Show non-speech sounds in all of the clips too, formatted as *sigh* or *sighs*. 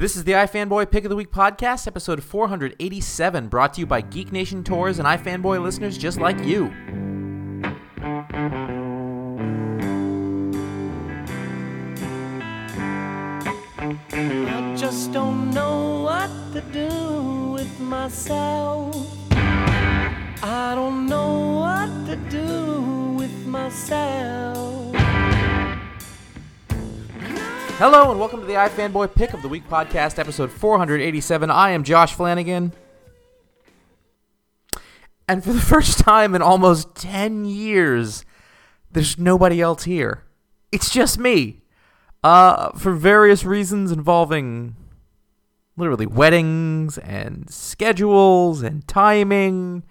This is the iFanboy Pick of the Week podcast, episode 487, brought to you by Geek Nation Tours and iFanboy listeners just like you. I just don't know what to do with myself. I don't know what to do with myself. Hello and welcome to the iFanboy Pick of the Week podcast, episode 487. I am Josh Flanagan. And for the *laughs* first time in almost 10 years, there's nobody else here. It's just me. Uh, for various reasons involving literally weddings and schedules and timing.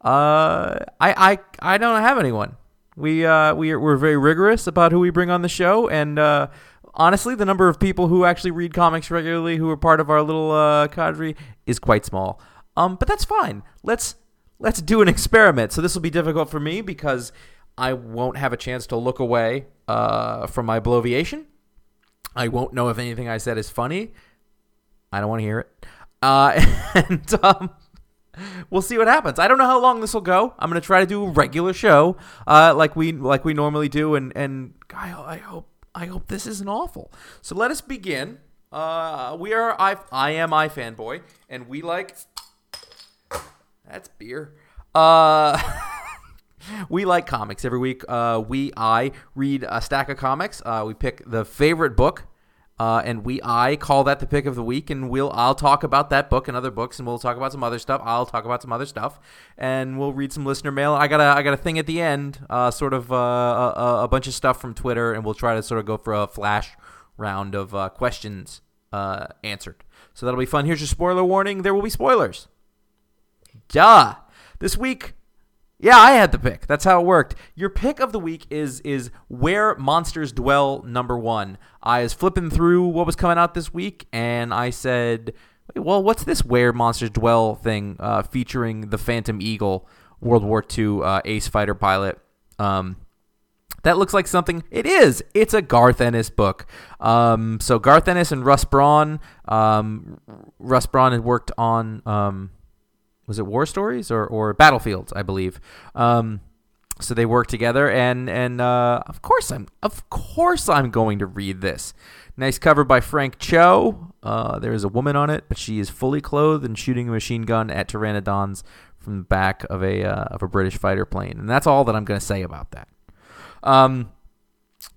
Uh, I, I, I don't have anyone. We, uh, we are, we're very rigorous about who we bring on the show, and uh, honestly, the number of people who actually read comics regularly, who are part of our little uh, cadre, is quite small. Um, but that's fine. Let's let's do an experiment. So this will be difficult for me because I won't have a chance to look away uh, from my bloviation. I won't know if anything I said is funny. I don't want to hear it. Uh, *laughs* and um, we'll see what happens. I don't know how long this will go. I'm gonna try to do a regular show, uh, like we like we normally do, and and I, I hope I hope this isn't awful. So let us begin. Uh, we are I I am I fanboy, and we like that's beer. Uh, *laughs* we like comics every week. Uh, we I read a stack of comics. Uh, we pick the favorite book, uh, and we I call that the pick of the week. And we'll I'll talk about that book and other books, and we'll talk about some other stuff. I'll talk about some other stuff, and we'll read some listener mail. I got a I got a thing at the end, uh, sort of uh, a, a bunch of stuff from Twitter, and we'll try to sort of go for a flash round of uh, questions uh, answered. So that'll be fun. Here's your spoiler warning: there will be spoilers. Duh. This week, yeah, I had the pick. That's how it worked. Your pick of the week is is Where Monsters Dwell number 1. I was flipping through what was coming out this week and I said, "Well, what's this Where Monsters Dwell thing uh, featuring the Phantom Eagle, World War II uh, ace fighter pilot?" Um, that looks like something. It is. It's a Garth Ennis book. Um, so Garth Ennis and Russ Braun. Um, Russ Braun had worked on um, was it War Stories or or Battlefields, I believe. Um, so they work together, and and uh, of course I'm of course I'm going to read this. Nice cover by Frank Cho. Uh, there is a woman on it, but she is fully clothed and shooting a machine gun at pteranodons from the back of a uh, of a British fighter plane, and that's all that I'm going to say about that. Um,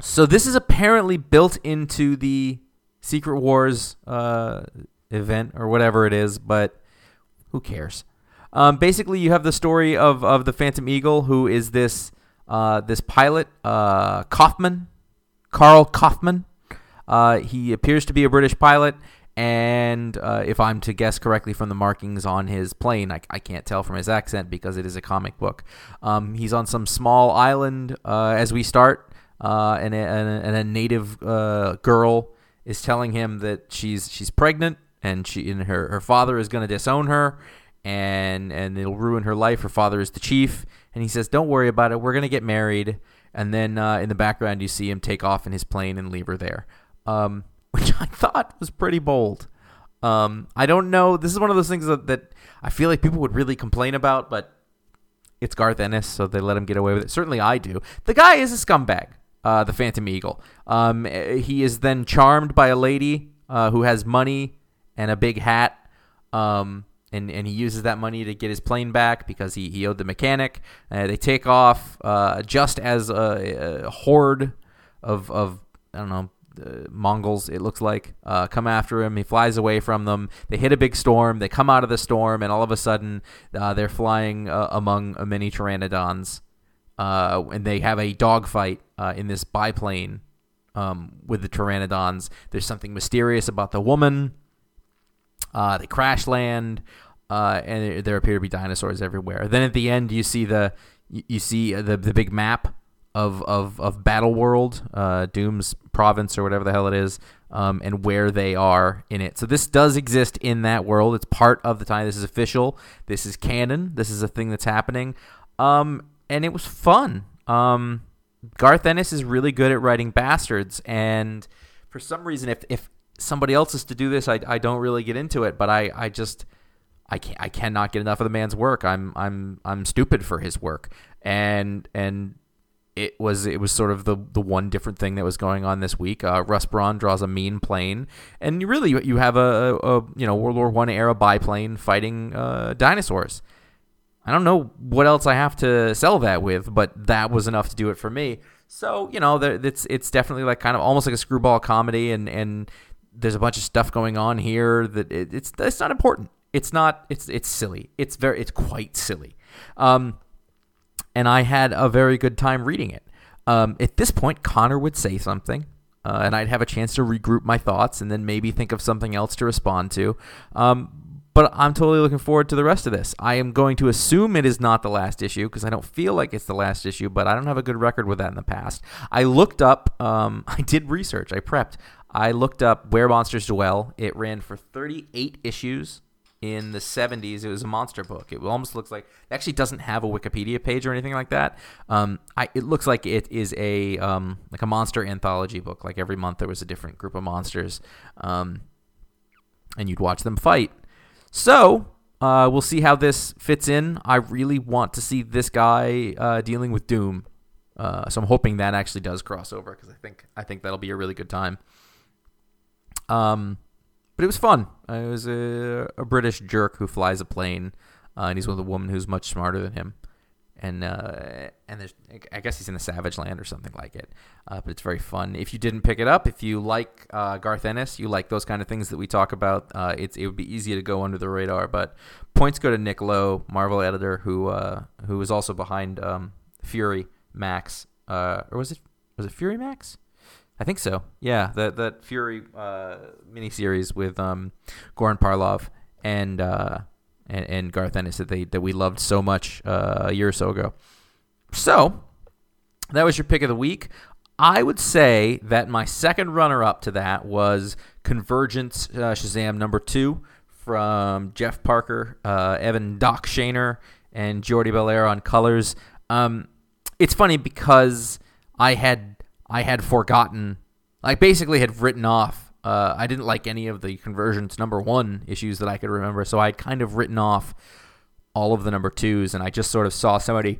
so this is apparently built into the Secret Wars uh, event or whatever it is, but who cares? Um, basically, you have the story of, of the Phantom Eagle, who is this uh, this pilot, uh, Kaufman, Carl Kaufman. Uh, he appears to be a British pilot, and uh, if I'm to guess correctly from the markings on his plane, I, I can't tell from his accent because it is a comic book. Um, he's on some small island uh, as we start, uh, and, a, and, a, and, a, native girl is telling him that she's she's pregnant and she and her, her father is going to disown her and and it'll ruin her life. Her father is the chief, and he says, "Don't worry about it. We're gonna get married." And then uh, in the background, you see him take off in his plane and leave her there, um, *laughs* which I thought was pretty bold. Um, I don't know. This is one of those things that, that I feel like people would really complain about, but it's Garth Ennis, so they let him get away with it. Certainly, I do. The guy is a scumbag. Uh, the Phantom Eagle. Um, he is then charmed by a lady uh, who has money and a big hat. Um, and, and he uses that money to get his plane back because he, he owed the mechanic. Uh, they take off uh, just as a, a, horde of, of I don't know, uh, Mongols, it looks like, uh, come after him. He flies away from them. They hit a big storm. They come out of the storm, and all of a sudden, uh, they're flying uh, among many pteranodons. and they have a dogfight in this biplane um, with the pteranodons. There's something mysterious about the woman. Uh, they crash land, uh, and there appear to be dinosaurs everywhere. Then at the end, you see the you, see the the big map of of of Battle World, uh, Doom's province or whatever the hell it is, um, and where they are in it. So this does exist in that world. It's part of the time. This is official. This is canon. This is a thing that's happening. Um, and it was fun. Um, Garth Ennis is really good at writing bastards, and for some reason, if if somebody else is to do this, I, I don't really get into it. But I, I just I can I cannot get enough of the man's work. I'm I'm I'm stupid for his work, and and it was it was sort of the the one different thing that was going on this week. Uh, Russ Braun draws a mean plane, and you really you have a, a, you know World War One era biplane fighting uh, dinosaurs. I don't know what else I have to sell that with, but that was enough to do it for me. So you know, it's it's definitely like kind of almost like a screwball comedy, and and there's a bunch of stuff going on here that it, it's it's not important. It's not. It's it's silly. It's very. It's quite silly. Um, and I had a very good time reading it. Um, at this point, Connor would say something, uh, and I'd have a chance to regroup my thoughts and then maybe think of something else to respond to. Um, but I'm totally looking forward to the rest of this. I am going to assume it is not the last issue because I don't feel like it's the last issue, but I don't have a good record with that in the past. I looked up, um, *laughs* I did research, I prepped. I looked up Where Monsters Dwell. It ran for 38 issues in the 70s. It was a monster book. It almost looks like it actually doesn't have a Wikipedia page or anything like that. Um, I, it looks like it is a um, like a monster anthology book. Like every month there was a different group of monsters, um, and you'd watch them fight. So uh, we'll see how this fits in. I really want to see this guy uh, dealing with Doom. Uh, so I'm hoping that actually does cross over because I think I think that'll be a really good time. Um, but it was fun. Uh, it was a, a, British jerk who flies a plane, uh, and he's with a woman who's much smarter than him. and uh, and there's I guess he's in the Savage Land or something like it. Uh, but it's very fun. If you didn't pick it up, if you like uh, Garth Ennis, you like those kind of things that we talk about. It's it would be easy to go under the radar. But points go to Nick Lowe, Marvel editor, who who was also behind um, Fury Max, or was it was it Fury Max? I think so. Yeah, that that Fury uh, miniseries with um, Goran Parlov and uh, and, and Garth Ennis that they that we loved so much uh, a year or so ago. So that was your pick of the week. I would say that my second runner up to that was Convergence uh, Shazam number two from Jeff Parker, uh, Evan Doc Shaner, and Jordie Bellaire on colors. Um, it's funny because I had I had forgotten, I basically had written off uh, I didn't like any of the Convergence number one issues that I could remember, so I'd kind of written off all of the number twos, and I just sort of saw somebody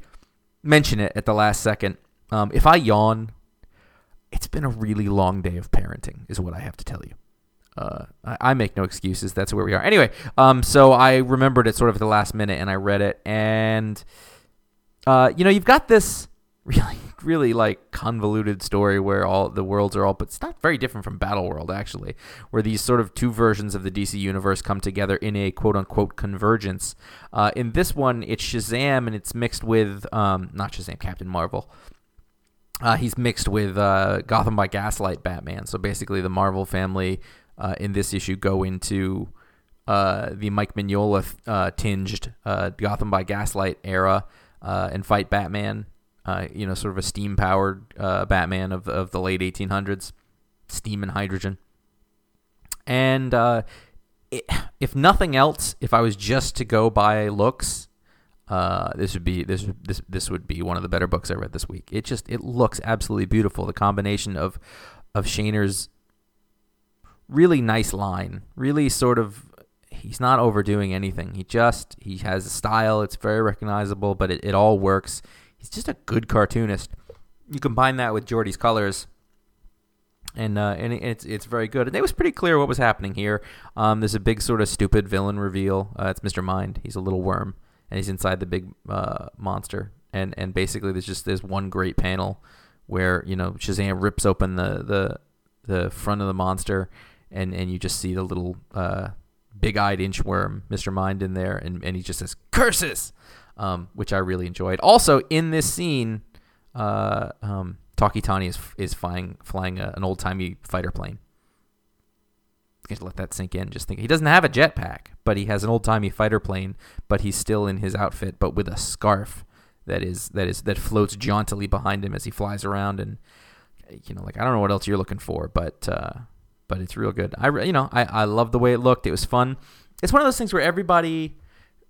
mention it at the last second. Um, if I yawn, it's been a really long day of parenting, is what I have to tell you. Uh, I, I, make no excuses. That's where we are. Anyway, um, so I remembered it sort of at the last minute, and I read it, and uh, you know, you've got this *laughs* really really like convoluted story where all the worlds are all but it's not very different from Battle World actually, where these sort of two versions of the DC universe come together in a quote unquote convergence. Uh, in this one, it's Shazam and it's mixed with um, not Shazam, Captain Marvel. Uh, he's mixed with uh, Gotham by Gaslight Batman. So basically, the Marvel family uh, in this issue go into uh, the Mike Mignola uh, tinged Gotham by Gaslight era and fight Batman uh, you know, sort of a steam powered uh, Batman of of the late 1800s, steam and hydrogen. And uh, it, if nothing else, if I was just to go by looks, uh, this would be this this this would be one of the better books I read this week. It just it looks absolutely beautiful. The combination of of Shaner's really nice line, really sort of he's not overdoing anything. He just he has a style. It's very recognizable, but it, it all works he's just a good cartoonist. You combine that with Jordie's colors, and uh, and it's it's very good. And it was pretty clear what was happening here. Um, there's a big sort of stupid villain reveal. Uh, it's Mr. Mind. He's a little worm, and he's inside the big uh, monster. And and basically, there's just there's one great panel where you know Shazam rips open the the the front of the monster, and and you just see the little uh, big-eyed inchworm, Mr. Mind, in there, and and he just says curses um, which I really enjoyed. Also, in this scene, uh, um, Tawky is is flying flying a, an old timey fighter plane. Just let that sink in. Just think he doesn't have a jetpack, but he has an old timey fighter plane. But he's still in his outfit, but with a scarf that is that is that floats jauntily behind him as he flies around. And you know, like I don't know what else you're looking for, but uh, but it's real good. I you know I I love the way it looked. It was fun. It's one of those things where everybody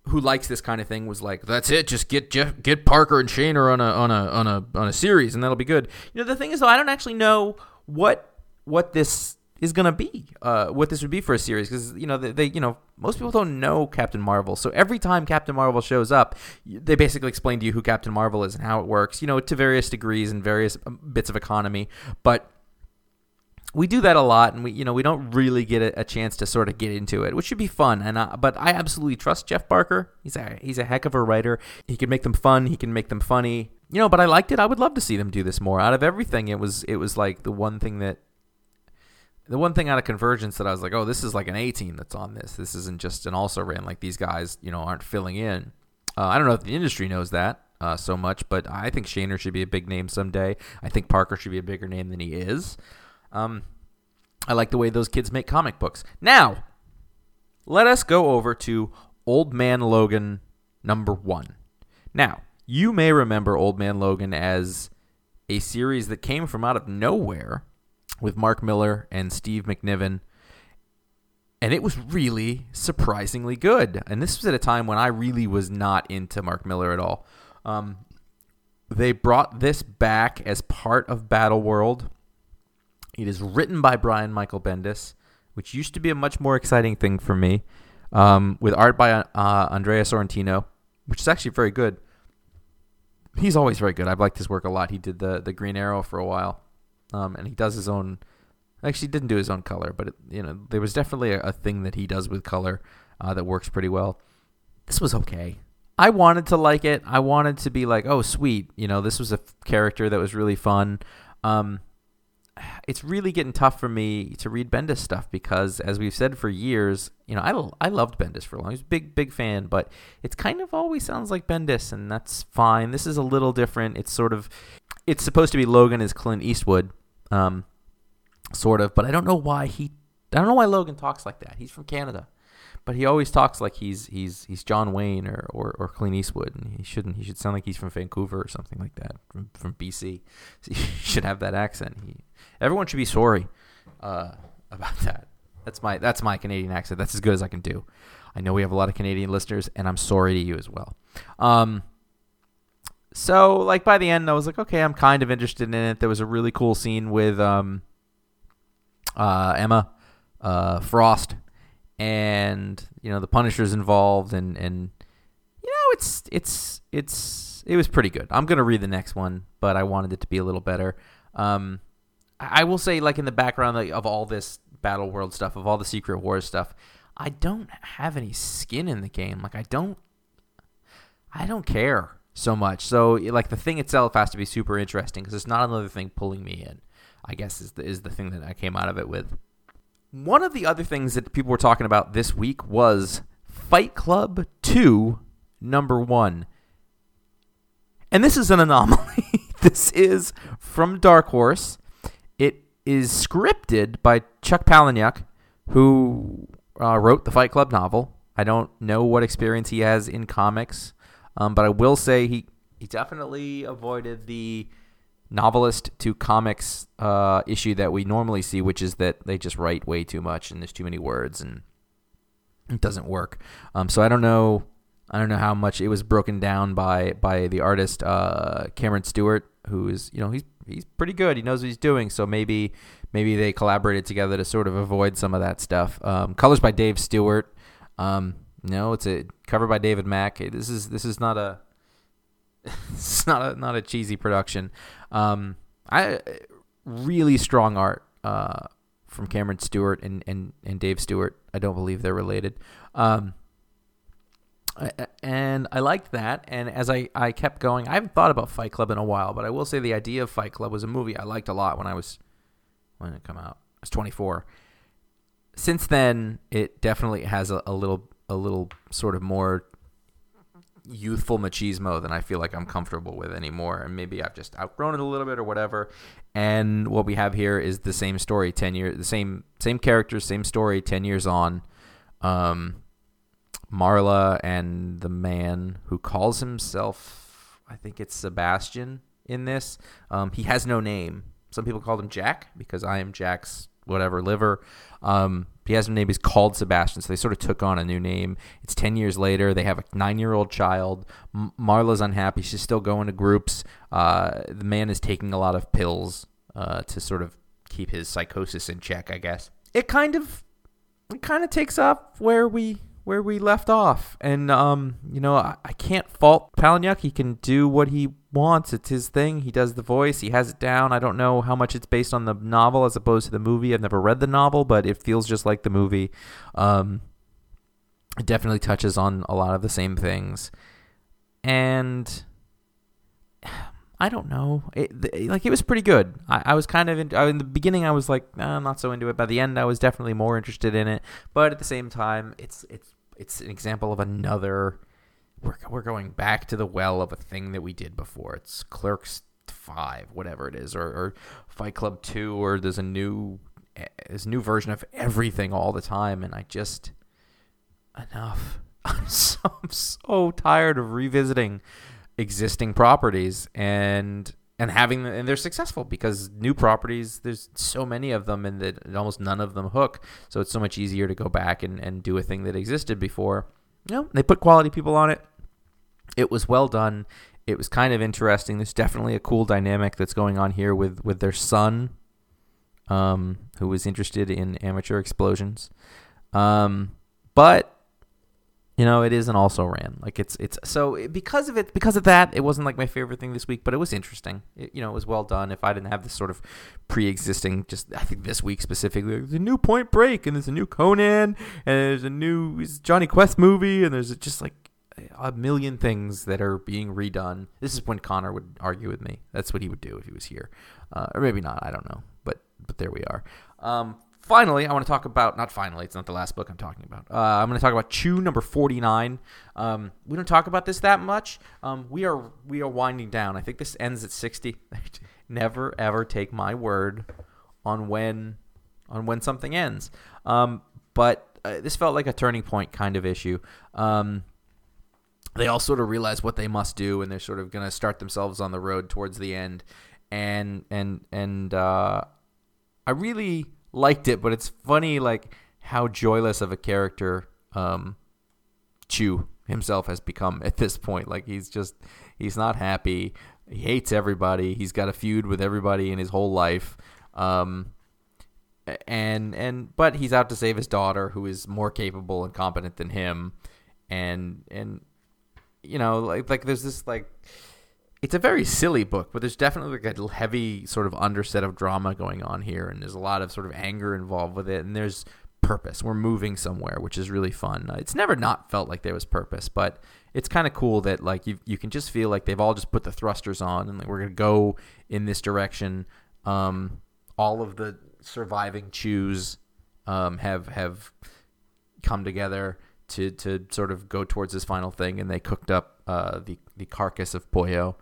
who likes this kind of thing was like, "That's it, just get Jeff, get Parker and Shaner on a on a on a on a series, and that'll be good." You know, the thing is though, I don't actually know what what this is gonna be, uh, what this would be for a series, because you know they, they, you know most people don't know Captain Marvel, so every time Captain Marvel shows up, they basically explain to you who Captain Marvel is and how it works, you know, to various degrees and various um, bits of economy, but we do that a lot, and we you know we don't really get a, a chance to sort of get into it, which should be fun. And I, but I absolutely trust Jeff Parker. He's a he's a heck of a writer. He can make them fun. He can make them funny. You know, but I liked it. I would love to see them do this more. Out of everything, it was it was like the one thing that the one thing out of Convergence that I was like, oh, this is like an A team that's on this. This isn't just an also ran. Like these guys, you know, aren't filling in. Uh, I don't know if the industry knows that uh, so much, but I think Shaner should be a big name someday. I think Parker should be a bigger name than he is. Um, I like the way those kids make comic books. Now, let us go over to Old Man Logan number one. Now, you may remember Old Man Logan as a series that came from out of nowhere with Mark Millar and Steve McNiven. And it was really surprisingly good. And this was at a time when I really was not into Mark Millar at all. Um, they brought this back as part of Battle World. It is written by Brian Michael Bendis, which used to be a much more exciting thing for me, um, with art by uh, Andrea Sorrentino, which is actually very good. He's always very good. I've liked his work a lot. He did the the Green Arrow for a while, um, and he does his own. Actually, didn't do his own color, but it, you know there was definitely a, a, thing that he does with color uh, that works pretty well. This was okay. I wanted to like it. I wanted to be like, oh, sweet. You know, this was a f- character that was really fun. Um, it's really getting tough for me to read Bendis stuff because, as we've said for years, you know, I, I loved Bendis for a long. Was a big big fan, but it's kind of always sounds like Bendis, and that's fine. This is a little different. It's sort of, it's supposed to be Logan as Clint Eastwood, um, sort of, but I don't know why he, I don't know why Logan talks like that. He's from Canada but he always talks like he's he's he's John Wayne or, or, or Clint Eastwood, and he shouldn't. He should sound like he's from Vancouver or something like that, from from BC. So *laughs* he should have that accent. He, everyone should be sorry uh, about that. That's my that's my Canadian accent. That's as good as I can do. I know we have a lot of Canadian listeners, and I'm sorry to you as well. Um, so like by the end, I was like, okay, I'm kind of interested in it. There was a really cool scene with um, uh, Emma uh, Frost and you know the Punisher's involved, and and you know it's it's it's it was pretty good. I'm gonna read the next one, but I wanted it to be a little better. Um, I will say, like in the background of all this Battle World stuff, of all the Secret Wars stuff, I don't have any skin in the game. Like I don't, I don't care so much. So like the thing itself has to be super interesting because it's not another thing pulling me in. I guess is the is the thing that I came out of it with. One of the other things that people were talking about this week was Fight Club 2, number one. And this is an anomaly. *laughs* this is from Dark Horse. Is scripted by Chuck Palahniuk, who uh, wrote the Fight Club novel. I don't know what experience he has in comics, um, but I will say he, he definitely avoided the novelist to comics uh, issue that we normally see, which is that they just write way too much and there's too many words and it doesn't work. Um, so I don't know. I don't know how much it was broken down by by the artist uh, Cameron Stewart, who is you know he's he's pretty good. He knows what he's doing. So maybe maybe they collaborated together to sort of avoid some of that stuff. Um, colors by Dave Stewart. Um, no, it's a cover by David Mack. This is this is not a *laughs* it's not a not a cheesy production. Um, I really strong art uh, from Cameron Stewart and, and, and Dave Stewart. I don't believe they're related. Um, and I liked that. And as I, I kept going, I haven't thought about Fight Club in a while, but I will say the idea of Fight Club was a movie I liked a lot when I was when it come out. I was 24. Since then, it definitely has a, a little a little sort of more youthful machismo than I feel like I'm comfortable with anymore. And maybe I've just outgrown it a little bit or whatever. And what we have here is the same story, ten years, the same same characters, same story, ten years on. Um, Marla and the man who calls himself, I think it's Sebastian in this. Um, he has no name. Some people call him Jack because I am Jack's whatever liver. Um, he has no name. He's called Sebastian, so they sort of took on a new name. It's ten years later. They have a nine-year-old child. M- Marla's unhappy. She's still going to groups. Uh, the man is taking a lot of pills uh, to sort of keep his psychosis in check. I guess it kind of it kind of takes up where we where we left off. And um, you know, I, I can't fault Palahniuk. He can do what he wants. It's his thing. He does the voice. He has it down. I don't know how much it's based on the novel as opposed to the movie. I've never read the novel, but it feels just like the movie. Um, it definitely touches on a lot of the same things. And *sighs* I don't know. It, like it was pretty good. I, I was kind of in, in, the beginning. I was like, I'm not so into it. By the end, I was definitely more interested in it. But at the same time, it's it's it's an example of another. We're we're going back to the well of a thing that we did before. It's Clerks Five, whatever it is, or, or Fight Club Two, or there's a new eh, there's a new version of everything all the time, and I just enough. *laughs* I'm so, I'm so tired of revisiting existing properties and and having them, and they're successful because new properties there's so many of them and that almost none of them hook. So it's so much easier to go back and, and do a thing that existed before. You know they put quality people on it. It was well done. It was kind of interesting. There's definitely a cool dynamic that's going on here with with their son um who was interested in amateur explosions. Um but you know, it is an also ran. Like it's it's so because of it because of that, it wasn't like my favorite thing this week, but it was interesting. It, you know, it was well done. If I didn't have this sort of pre-existing, just I think this week specifically, there's a new Point Break and there's a new Conan and there's a new Jonny Quest movie and there's just like a million things that are being redone. This is when Connor would argue with me. That's what he would do if he was here, uh, or maybe not. I don't know, but but there we are. Um, finally, I want to talk about not finally. It's not the last book I'm talking about. Uh, I'm going to talk about Chew number 49. Um, we don't talk about this that much. Um, we are we are winding down. I think this ends at 60. *laughs* Never ever take my word on when on when something ends. Um, but uh, this felt like a turning point kind of issue. Um, they all sort of realize what they must do, and they're sort of going to start themselves on the road towards the end. And and and uh, I really liked it, but it's funny like how joyless of a character um, Chew himself has become at this point. Like he's just he's not happy. He hates everybody. He's got a feud with everybody in his whole life. Um, and and but he's out to save his daughter, who is more capable and competent than him. And and you know, like like there's this like it's a very silly book, but there's definitely like a heavy sort of underset of drama going on here, and there's a lot of sort of anger involved with it, and there's purpose. We're moving somewhere, which is really fun. Uh, it's never not felt like there was purpose, but it's kind of cool that like you you can just feel like they've all just put the thrusters on, and like we're gonna go in this direction. Um, all of the surviving chews um, have have come together to to sort of go towards this final thing, and they cooked up uh, the the carcass of Poyo,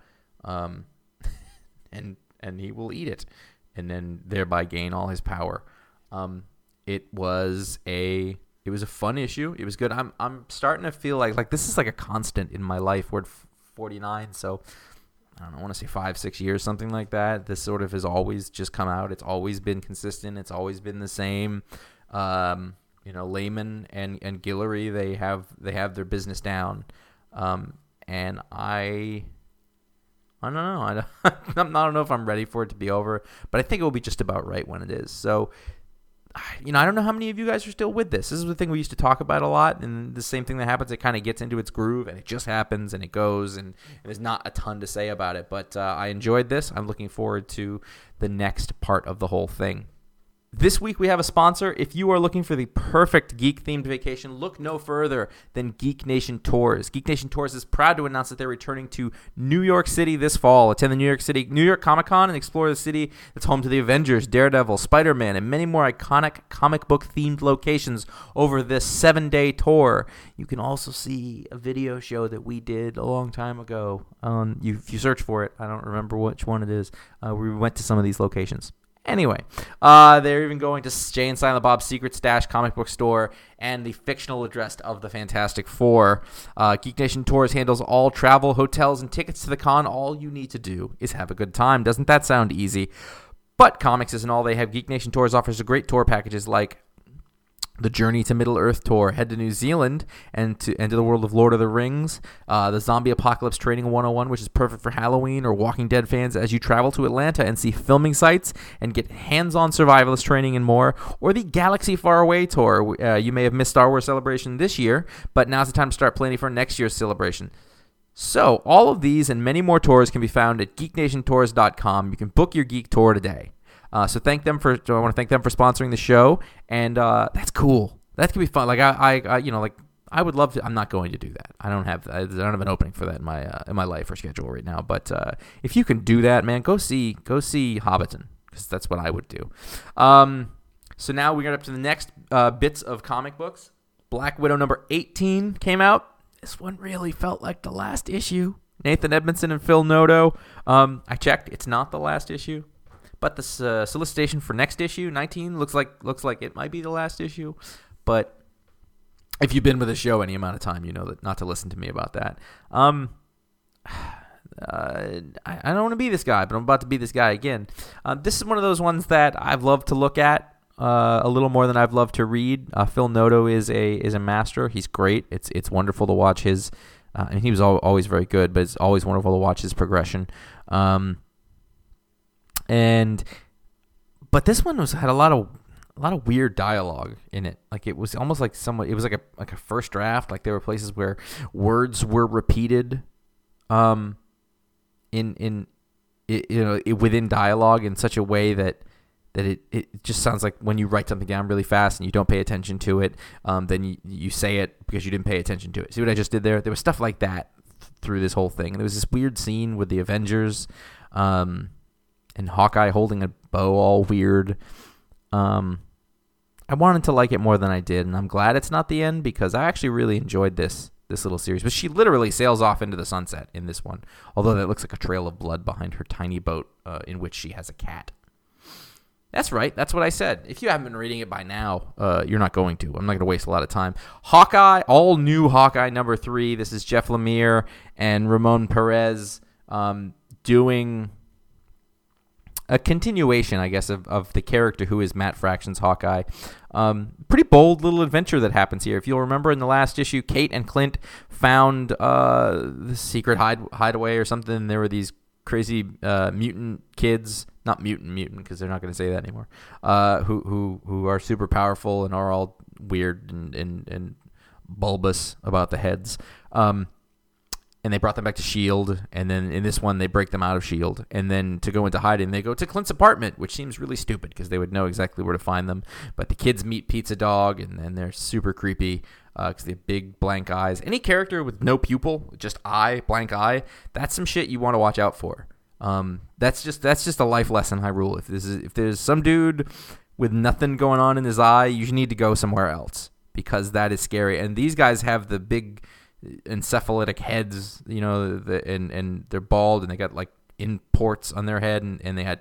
um, *laughs* and and he will eat it, and then thereby gain all his power. Um, it was a it was a fun issue. It was good. I'm I'm starting to feel like like this is like a constant in my life. We're 49, so I don't know, I want to say five, six years, something like that. This sort of has always just come out. It's always been consistent. It's always been the same. Um, you know, Layman and and Guillory, they have they have their business down. Um, and I, I don't know. *laughs* I don't, I don't know if I'm ready for it to be over, but I think it will be just about right when it is. So *sighs* you know, I don't know how many of you guys are still with this. This is the thing we used to talk about a lot, and the same thing that happens. It kind of gets into its groove, and it just happens, and it goes, and, and there's not a ton to say about it. But uh, I enjoyed this. I'm looking forward to the next part of the whole thing. This week we have a sponsor. If you are looking for the perfect geek themed vacation, look no further than Geek Nation Tours. Geek Nation Tours is proud to announce that they're returning to New York City this fall. Attend the New York City New York Comic Con and explore the city that's home to the Avengers, Daredevil, Spider Man, and many more iconic comic book themed locations over this seven day tour. You can also see a video show that we did a long time ago. Um, you, if you search for it, I don't remember which one it is. Uh, we went to some of these locations. Anyway, uh, they're even going to Jay and Silent Bob's Secret Stash comic book store and the fictional address of the Fantastic Four. Uh, Geek Nation Tours handles all travel, hotels, and tickets to the con. All you need to do is have a good time. Doesn't that sound easy? But comics isn't all they have. Geek Nation Tours offers great tour packages like the Journey to Middle Earth tour. Head to New Zealand and to into the world of Lord of the Rings, uh, the Zombie Apocalypse Training 101, which is perfect for Halloween or Walking Dead fans as you travel to Atlanta and see filming sites and get hands-on survivalist training and more. Or the Galaxy Far Away tour. Uh, you may have missed Star Wars Celebration this year, but now's the time to start planning for next year's celebration. So, all of these and many more tours can be found at geeknationtours.com. You can book your geek tour today. Uh, so thank them for. I want to thank them for sponsoring the show, and uh, that's cool. That could be fun. Like I, I, I, you know, like I would love to. I'm not going to do that. I don't have. I don't have an opening for that in my uh, in my life or schedule right now. But uh, if you can do that, man, go see go see Hobbiton because that's what I would do. Um, so now we got up to the next uh, bits of comic books. Black Widow number 18 came out. This one really felt like the last issue. Nathan Edmondson and Phil Noto. Um, I checked; it's not the last issue. But the uh, solicitation for next issue, 19, looks like looks like it might be the last issue. But if you've been with the show any amount of time, you know that not to listen to me about that. Um, *sighs* uh, I, I, don't want to be this guy, but I'm about to be this guy again. Uh, this is one of those ones that I've loved to look at uh, a little more than I've loved to read. Uh, Phil Noto is a is a master. He's great. It's it's wonderful to watch his. Uh, and he was always very good, but it's always wonderful to watch his progression. Um, and but this one was had a lot of a lot of weird dialogue in it. Like it was almost like someone. It was like a like a first draft. Like there were places where words were repeated, um, in in you know within dialogue in such a way that that it, it just sounds like when you write something down really fast and you don't pay attention to it, um, then you, you say it because you didn't pay attention to it. See what I just did there? There was stuff like that through this whole thing. And there was this weird scene with the Avengers um, and Hawkeye holding a bow all weird. Um, I wanted to like it more than I did, and I'm glad it's not the end because I actually really enjoyed this this little series. But she literally sails off into the sunset in this one, although that looks like a trail of blood behind her tiny boat uh, in which she has a cat. That's right. That's what I said. If you haven't been reading it by now, uh, you're not going to. I'm not going to waste a lot of time. Hawkeye, all new Hawkeye number three. This is Jeff Lemire and Ramon Perez um, doing a continuation, I guess, of, of the character who is Matt Fraction's Hawkeye. Um, pretty bold little adventure that happens here. If you'll remember in the last issue, Kate and Clint found uh, the secret hide hideaway or something. There were these crazy uh, mutant kids, not mutant mutant because they're not going to say that anymore. Uh, who who who are super powerful and are all weird and and, and bulbous about the heads. Um, and they brought them back to Shield, and then in this one they break them out of Shield, and then to go into hiding they go to Clint's apartment, which seems really stupid because they would know exactly where to find them. But the kids meet Pizza Dog, and then they're super creepy because uh, they have big blank eyes. Any character with no pupil, just eye, blank eye, that's some shit you want to watch out for. Um, that's just that's just a life lesson. Hyrule. If this is if there's some dude with nothing going on in his eye, you need to go somewhere else because that is scary. And these guys have the big encephalitic heads, you know, the, and and they're bald and they got like imports on their head and, and they had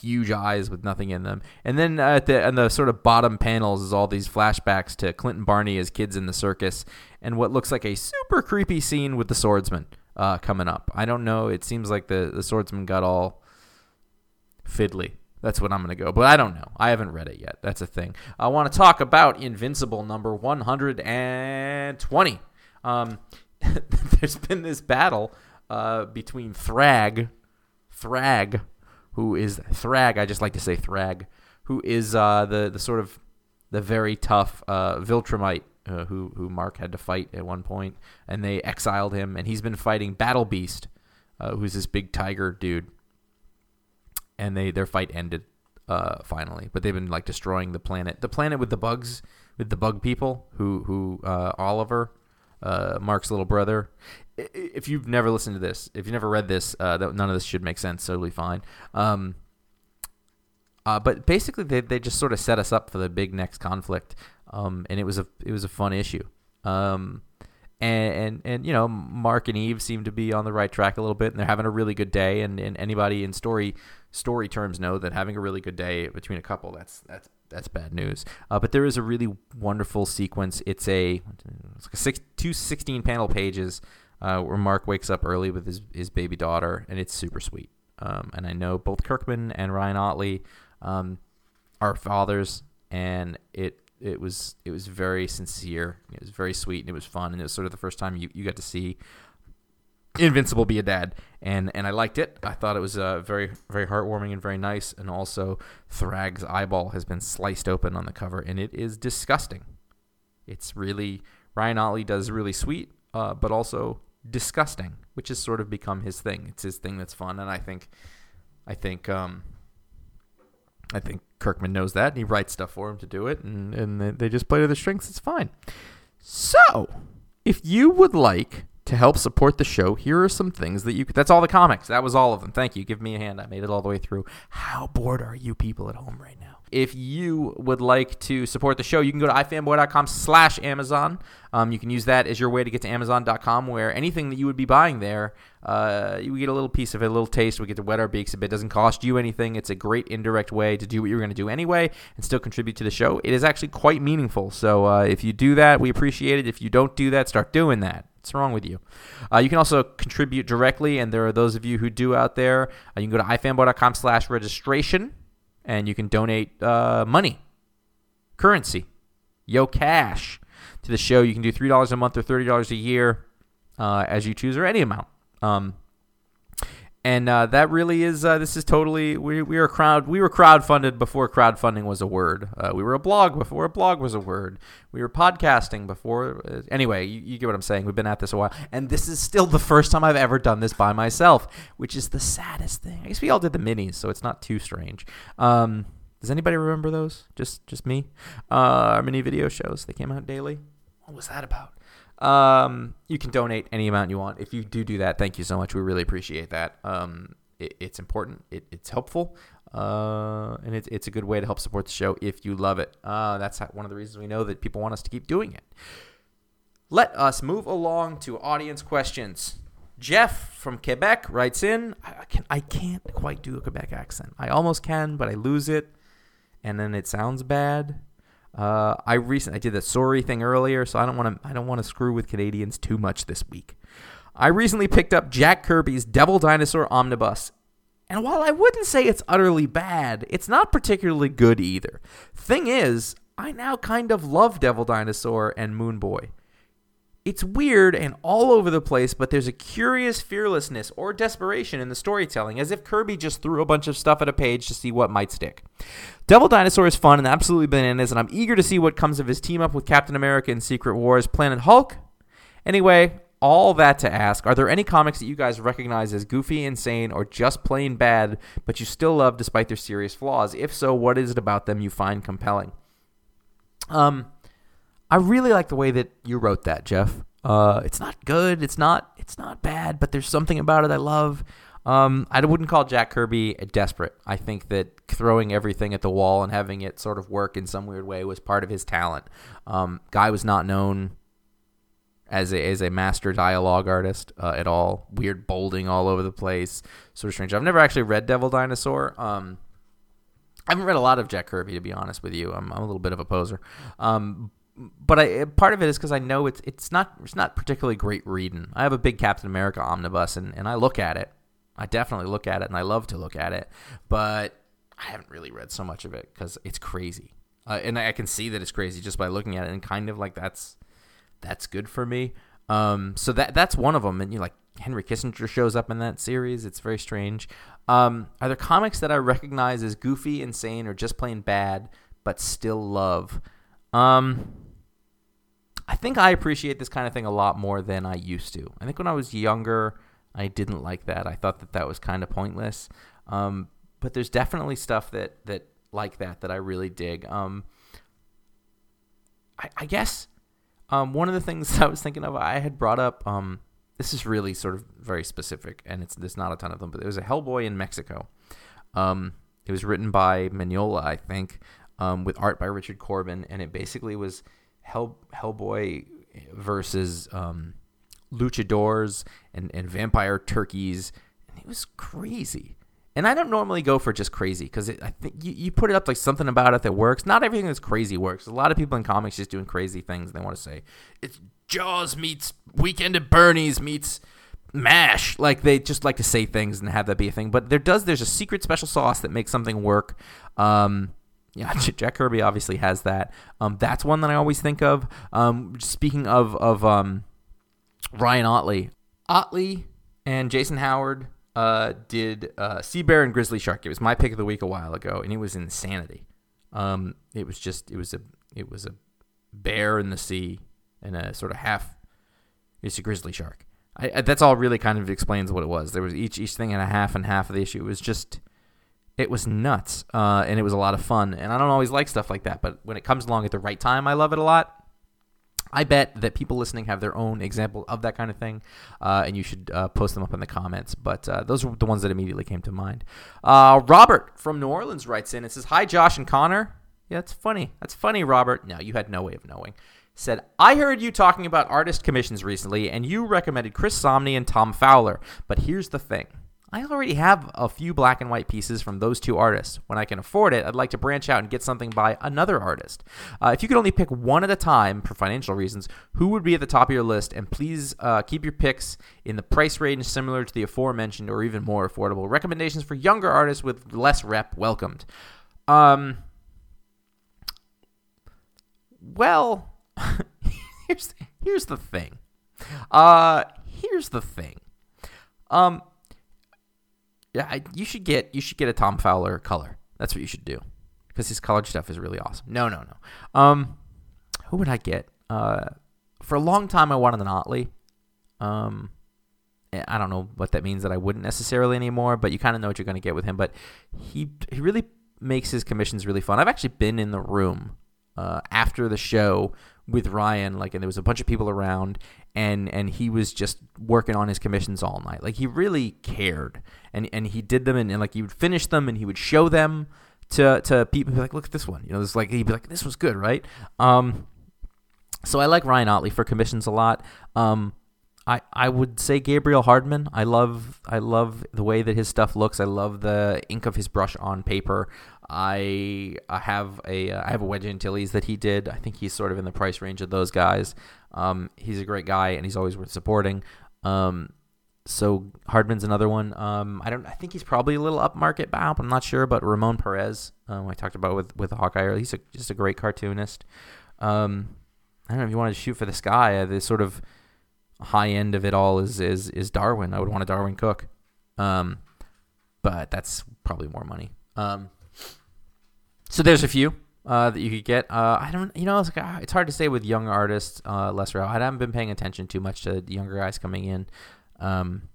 huge eyes with nothing in them. And then at the and the sort of bottom panels is all these flashbacks to Clint and Barney as kids in the circus and what looks like a super creepy scene with the swordsman uh, coming up. I don't know. It seems like the the swordsman got all fiddly. That's what I'm going to go. But I don't know. I haven't read it yet. That's a thing. I want to talk about Invincible number 120. Um, *laughs* there's been this battle uh, between Thrag, Thrag, who is Thrag. I just like to say Thrag, who is uh, the the sort of the very tough uh, Viltrumite uh, who who Mark had to fight at one point, and they exiled him, and he's been fighting Battle Beast, uh, who's this big tiger dude, and they their fight ended uh, finally, but they've been like destroying the planet, the planet with the bugs, with the bug people, who who uh, Oliver uh, Mark's little brother. If you've never listened to this, if you've never read this, uh, none of this should make sense. Totally fine. Um, uh, but basically, they, they just sort of set us up for the big next conflict, um, and it was a it was a fun issue. Um, and, and and you know, Mark and Eve seem to be on the right track a little bit, and they're having a really good day. And, and anybody in story story terms know that having a really good day between a couple that's that's that's bad news. Uh, but there is a really wonderful sequence. It's a, it's like a six, two 16 panel pages uh, where Mark wakes up early with his, his baby daughter, and it's super sweet. Um, and I know both Kirkman and Ryan Ottley um, are fathers, and it it was it was very sincere. It was very sweet, and it was fun, and it was sort of the first time you, you got to see Invincible be a dad, and and I liked it. I thought it was uh, very very heartwarming and very nice. And also, Thrag's eyeball has been sliced open on the cover, and it is disgusting. It's really Ryan Ottley does really sweet, uh, but also disgusting, which has sort of become his thing. It's his thing that's fun, and I think I think um, I think Kirkman knows that, and he writes stuff for him to do it, and and they just play to their strengths. It's fine. So, if you would like to help support the show, here are some things that you could. That's all the comics. That was all of them. Thank you. Give me a hand. I made it all the way through. How bored are you people at home right now? If you would like to support the show, you can go to ifanboy.com slash Amazon. Um, you can use that as your way to get to Amazon.com, where anything that you would be buying there, uh, you get a little piece of it, a little taste. We get to wet our beaks a bit. It doesn't cost you anything. It's a great indirect way to do what you're going to do anyway and still contribute to the show. It is actually quite meaningful. So uh, if you do that, we appreciate it. If you don't do that, start doing that. What's wrong with you? Uh, you can also contribute directly, and there are those of you who do out there. Uh, you can go to ifanboy.com slash registration, and you can donate uh, money, currency, yo cash to the show. You can do $3 a month or $30 a year uh, as you choose, or any amount. Um, and uh, that really is uh, this is totally we, we were crowd we were crowdfunded before crowdfunding was a word uh, we were a blog before a blog was a word we were podcasting before uh, anyway you, you, get what i'm saying we've been at this a while and this is still the first time i've ever done this by myself which is the saddest thing i guess we all did the minis so it's not too strange um, Does anybody remember those? Just just me. Uh, our mini video shows. They came out daily. What was that about? Um, you can donate any amount you want. If you do do that, thank you so much. We really appreciate that. Um, it, it's important. It, it's helpful. Uh, and it's it's a good way to help support the show if you love it. Uh, that's one of the reasons we know that people want us to keep doing it. Let us move along to audience questions. Jeff from Quebec writes in. I, can, I can't quite do a Quebec accent. I almost can, but I lose it, and then it sounds bad. Uh, I recently I did the sorry thing earlier, so I don't want to I don't want to screw with Canadians too much this week. I recently picked up Jack Kirby's Devil Dinosaur Omnibus, and while I wouldn't say it's utterly bad, it's not particularly good either. Thing is, I now kind of love Devil Dinosaur and Moon Boy. It's weird and all over the place, but there's a curious fearlessness or desperation in the storytelling, as if Kirby just threw a bunch of stuff at a page to see what might stick. Devil Dinosaur is fun and absolutely bananas, and I'm eager to see what comes of his team up with Captain America in Secret Wars Planet Hulk. Anyway, all that to ask, are there any comics that you guys recognize as goofy, insane, or just plain bad, but you still love despite their serious flaws? If so, what is it about them you find compelling? Um, I really like the way that you wrote that, Jeff. Uh, it's not good. It's not. It's not bad. But there's something about it I love. Um, I wouldn't call Jack Kirby desperate. I think that throwing everything at the wall and having it sort of work in some weird way was part of his talent. Um, guy was not known as a as a master dialogue artist uh, at all. Weird bolding all over the place, sort of strange. I've never actually read Devil Dinosaur. Um, I haven't read a lot of Jack Kirby to be honest with you. I'm, I'm a little bit of a poser. Um, but I part of it is because I know it's it's not it's not particularly great reading. I have a big Captain America omnibus and, and I look at it. I definitely look at it and I love to look at it, but I haven't really read so much of it because it's crazy, uh, and I can see that it's crazy just by looking at it, and kind of like that's that's good for me. Um, so that that's one of them, and you like Henry Kissinger shows up in that series. It's very strange. Um, are there comics that I recognize as goofy, insane, or just plain bad, but still love? Um, I think I appreciate this kind of thing a lot more than I used to. I think when I was younger, I didn't like that. I thought that that was kind of pointless. Um, but there's definitely stuff that that like that that I really dig. Um, I, I guess um, one of the things *laughs* I was thinking of, I had brought up. Um, this is really sort of very specific, and it's there's not a ton of them, but there was a Hellboy in Mexico. Um, it was written by Mignola, I think, um, with art by Richard Corbin, and it basically was Hell Hellboy versus um, luchadors and, and vampire turkeys, and it was crazy. And I don't normally go for just crazy because I think you, you put it up like something about it that works. Not everything that's crazy works. A lot of people in comics just doing crazy things. They want to say it's Jaws meets Weekend at Bernie's meets Mash. Like they just like to say things and have that be a thing. But there does there's a secret special sauce that makes something work. Um, yeah, *laughs* Jack Kirby obviously has that. Um, that's one that I always think of. Um, speaking of of um, Ryan Ottley, Ottley and Jason Howard uh, did uh, Sea Bear and Grizzly Shark. It was my pick of the week a while ago, and it was insanity. Um, it was just it was a it was a bear in the sea and a sort of half. It's a grizzly shark. I, I, that's all really kind of explains what it was. There was each each thing and a half and half of the issue. It was just it was nuts, uh, and it was a lot of fun. And I don't always like stuff like that, but when it comes along at the right time, I love it a lot. I bet that people listening have their own example of that kind of thing, uh, and you should uh, post them up in the comments. But uh, those were the ones that immediately came to mind. Uh, Robert from New Orleans writes in and says, "Hi, Josh and Connor. Yeah, that's funny. That's funny, Robert. No, you had no way of knowing." Said, I heard you talking about artist commissions recently, and you recommended Chris Samnee and Tom Fowler. But here's the thing I already have a few black and white pieces from those two artists. When I can afford it, I'd like to branch out and get something by another artist. Uh, if you could only pick one at a time for financial reasons, who would be at the top of your list? And please uh, keep your picks in the price range similar to the aforementioned or even more affordable. Recommendations for younger artists with less rep welcomed. Um, well, *laughs* here's here's the thing. Uh, here's the thing. Um, yeah, I, you should get you should get a Tom Fowler color. That's what you should do because his colored stuff is really awesome. No, no, no. Um, who would I get? Uh, for a long time I wanted an Ottley. Um, I don't know what that means that I wouldn't necessarily anymore, but you kind of know what you're going to get with him. But he he really makes his commissions really fun. I've actually been in the room uh, after the show with Ryan, like, and there was a bunch of people around, and and he was just working on his commissions all night. Like, he really cared, and and he did them, and, and like he would finish them, and he would show them to to people. Like, look at this one, you know, this like he'd be like, this was good, right? Um, so I like Ryan Ottley for commissions a lot. Um, I, I would say Gabriel Hardman. I love I love the way that his stuff looks. I love the ink of his brush on paper. I I have a I have a Wedge Antilles that he did. I think he's sort of in the price range of those guys. Um, he's a great guy and he's always worth supporting. Um, so Hardman's another one. Um, I don't. I think he's probably a little upmarket bound. I'm not sure, but Ramon Perez, um, I talked about with with Hawkeye. He's a, just a great cartoonist. Um, I don't know if you wanted to shoot for the sky. Uh, the sort of high end of it all is is is Darwyn. I would want a Darwyn Cooke, um, but that's probably more money. Um, so there's a few uh, that you could get. Uh, I don't, you know, it's, like, uh, it's hard to say with young artists. Uh, lesser, I haven't been paying attention too much to younger guys coming in. Um,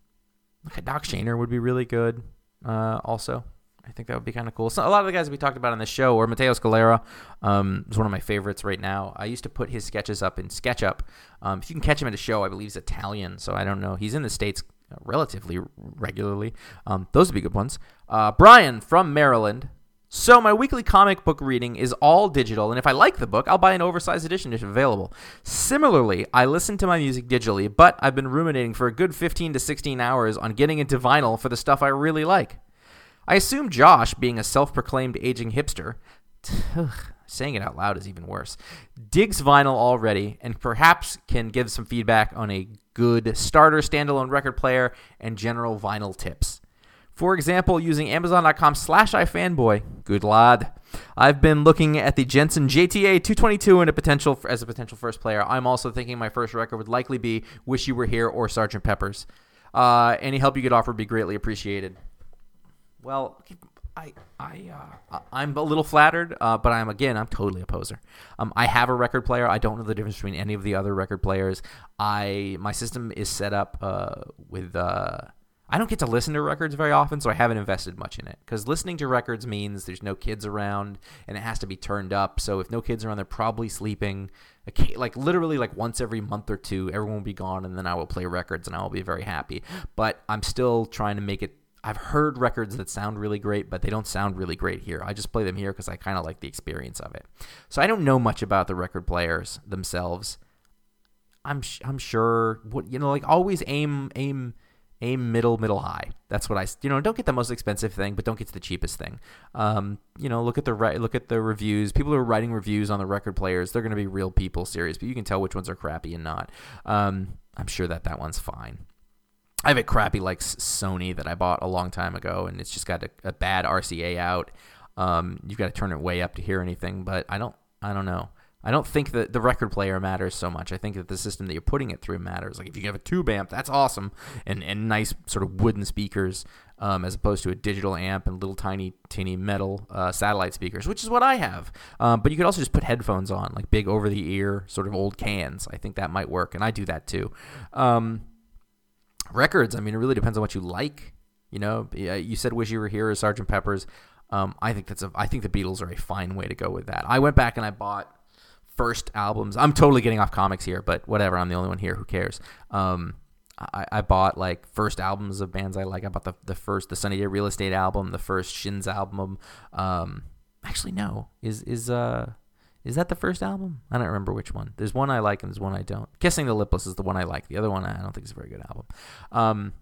Doc Shaner would be really good. Uh, also, I think that would be kind of cool. So a lot of the guys we talked about on the show, or Matteo Scalera, um, is one of my favorites right now. I used to put his sketches up in SketchUp. Um, if you can catch him at a show, I believe he's Italian, so I don't know. He's in the states relatively regularly. Um, those would be good ones. Uh, Brian from Maryland. So my weekly comic book reading is all digital, and if I like the book, I'll buy an oversized edition if available. Similarly, I listen to my music digitally, but I've been ruminating for a good 15 to 16 hours on getting into vinyl for the stuff I really like. I assume Josh, being a self proclaimed aging hipster, *sighs* ugh, saying it out loud is even worse, digs vinyl already and perhaps can give some feedback on a good starter standalone record player and general vinyl tips. For example, using Amazon.com slash iFanboy, good lad. I've been looking at the Jensen JTA 222 and a potential as a potential first player. I'm also thinking my first record would likely be Wish You Were Here or Sergeant Pepper's. Uh, any help you could offer would be greatly appreciated. Well, I I uh, I'm a little flattered, uh, but I'm again I'm totally a poser. Um, I have a record player. I don't know the difference between any of the other record players. I my system is set up uh, with. I don't get to listen to records very often, so I haven't invested much in it. Because listening to records means there's no kids around, and it has to be turned up. So if no kids are around, they're probably sleeping. Like literally, like once every month or two, everyone will be gone, and then I will play records, and I will be very happy. But I'm still trying to make it I've heard records that sound really great, but they don't sound really great here. I just play them here because I kind of like the experience of it. So I don't know much about the record players themselves. I'm sh- I'm sure what you know like always aim aim aim middle middle high. That's what I you know don't get the most expensive thing, but don't get to the cheapest thing. Um, you know look at the re- look at the reviews. People who are writing reviews on the record players, they're going to be real people, serious, but you can tell which ones are crappy and not. Um, I'm sure that that one's fine. I have a crappy like Sony that I bought a long time ago, and it's just got a, a bad RCA out. Um, you've got to turn it way up to hear anything, but I don't. I don't know. I don't think that the record player matters so much. I think that the system that you're putting it through matters. Like if you have a tube amp, that's awesome, and and nice sort of wooden speakers, um, as opposed to a digital amp and little tiny teeny metal uh, satellite speakers, which is what I have. Um, but you could also just put headphones on, like big over the ear sort of old cans. I think that might work, and I do that too. Um, records, I mean, it really depends on what you like. You know, you said "Wish You Were Here" or Sergeant Pepper's. Um, I think that's a. I think the Beatles are a fine way to go with that. I went back and I bought first albums. I'm totally getting off comics here, but whatever. I'm the only one here. Who cares? Um, I, I bought like first albums of bands I like. I bought the the first the Sunny Day Real Estate album, the first Shins album. Um, actually, no, is is uh is that the first album? I don't remember which one. There's one I like and there's one I don't. Kissing the Lipless is the one I like. The other one I don't think is a very good album. Um,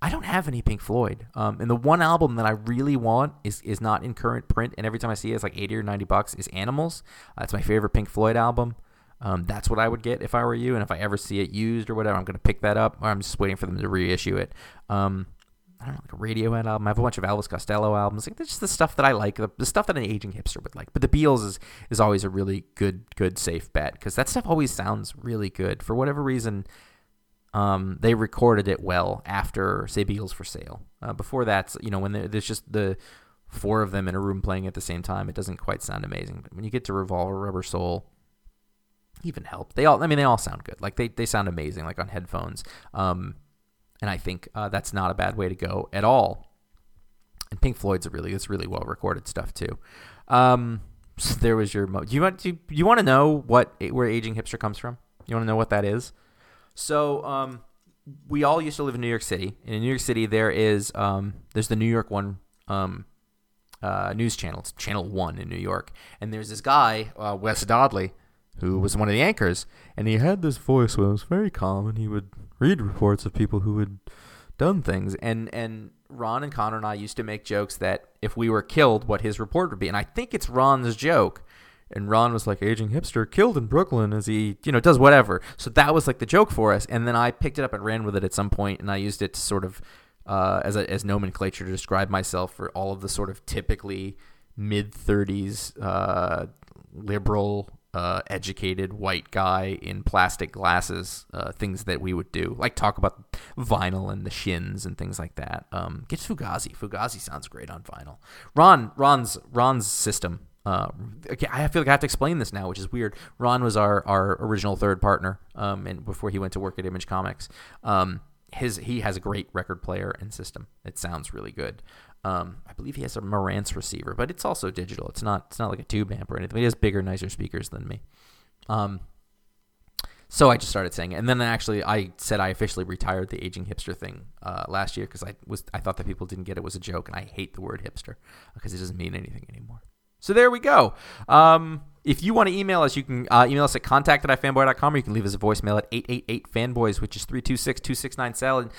I don't have any Pink Floyd. Um, and the one album that I really want is is not in current print, and every time I see it, it's like eighty or ninety bucks. Is Animals? That's my favorite Pink Floyd album. Um, that's what I would get if I were you, and if I ever see it used or whatever, I'm gonna pick that up, or I'm just waiting for them to reissue it. Um, I don't know, like a Radiohead album. I have a bunch of Elvis Costello albums. Like that's just the stuff that I like, the, the stuff that an aging hipster would like. But the Beatles is is always a really good, good, safe bet because that stuff always sounds really good. For whatever reason, um, they recorded it well after say Beatles for Sale. Uh, before that, you know, when there's just the four of them in a room playing at the same time, it doesn't quite sound amazing. But when you get to Revolver, Rubber Soul, even Help, they all, I mean, they all sound good. Like they they sound amazing, like on headphones. Um, and I think uh, that's not a bad way to go at all. and Pink Floyd's a really it's really well recorded stuff too. Um, so there was your. Mo- do you want do you want to know what where aging hipster comes from? You want to know what that is? So um, we all used to live in New York City. And in New York City, there is um, there's the New York One um, uh, news channel. It's Channel One in New York, and there's this guy uh, Wes Dodley who was one of the anchors, and he had this voice where it was very calm, and he would read reports of people who had done things, and and Ron and Connor and I used to make jokes that if we were killed, what his report would be, and I think it's Ron's joke. And Ron was like, aging hipster killed in Brooklyn as he, you know, does whatever. So that was like the joke for us. And then I picked it up and ran with it at some point, and I used it to sort of uh, as a, as nomenclature to describe myself for all of the sort of typically mid 30s uh, liberal uh, educated white guy in plastic glasses, uh, things that we would do, like talk about vinyl and the shins and things like that. Um, get Fugazi. Fugazi sounds great on vinyl. Ron, Ron's, Ron's system. Uh, okay, I feel like I have to explain this now, which is weird. Ron was our, our original third partner, um, and before he went to work at Image Comics, um, his he has a great record player and system. It sounds really good. Um, I believe he has a Marantz receiver, but it's also digital. It's not it's not like a tube amp or anything. He has bigger, nicer speakers than me. Um, so I just started saying it, and then actually I said I officially retired the aging hipster thing uh, last year because I was I thought that people didn't get it was a joke, and I hate the word hipster because it doesn't mean anything anymore. So there we go. Um, if you want to email us, you can uh, email us at contact at ifanboy.com or you can leave us a voicemail at 888-FANBOYS, which is 326-2697.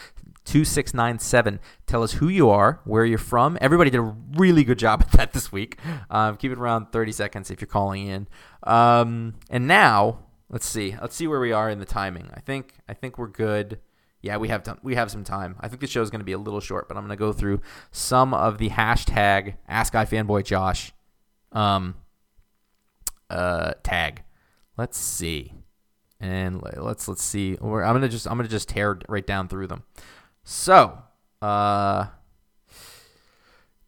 2697. Tell us who you are, where you're from. Everybody did a really good job *laughs* at that this week. Um, keep it around 30 seconds if you're calling in. Um, and now, let's see. Let's see where we are in the timing. I think I think we're good. Yeah, we have done, we have some time. I think the show is going to be a little short, but I'm going to go through some of the hashtag Ask iFanboy Josh um, uh, tag. Let's see, and let's let's see. I'm gonna just I'm gonna just tear right down through them. So, uh,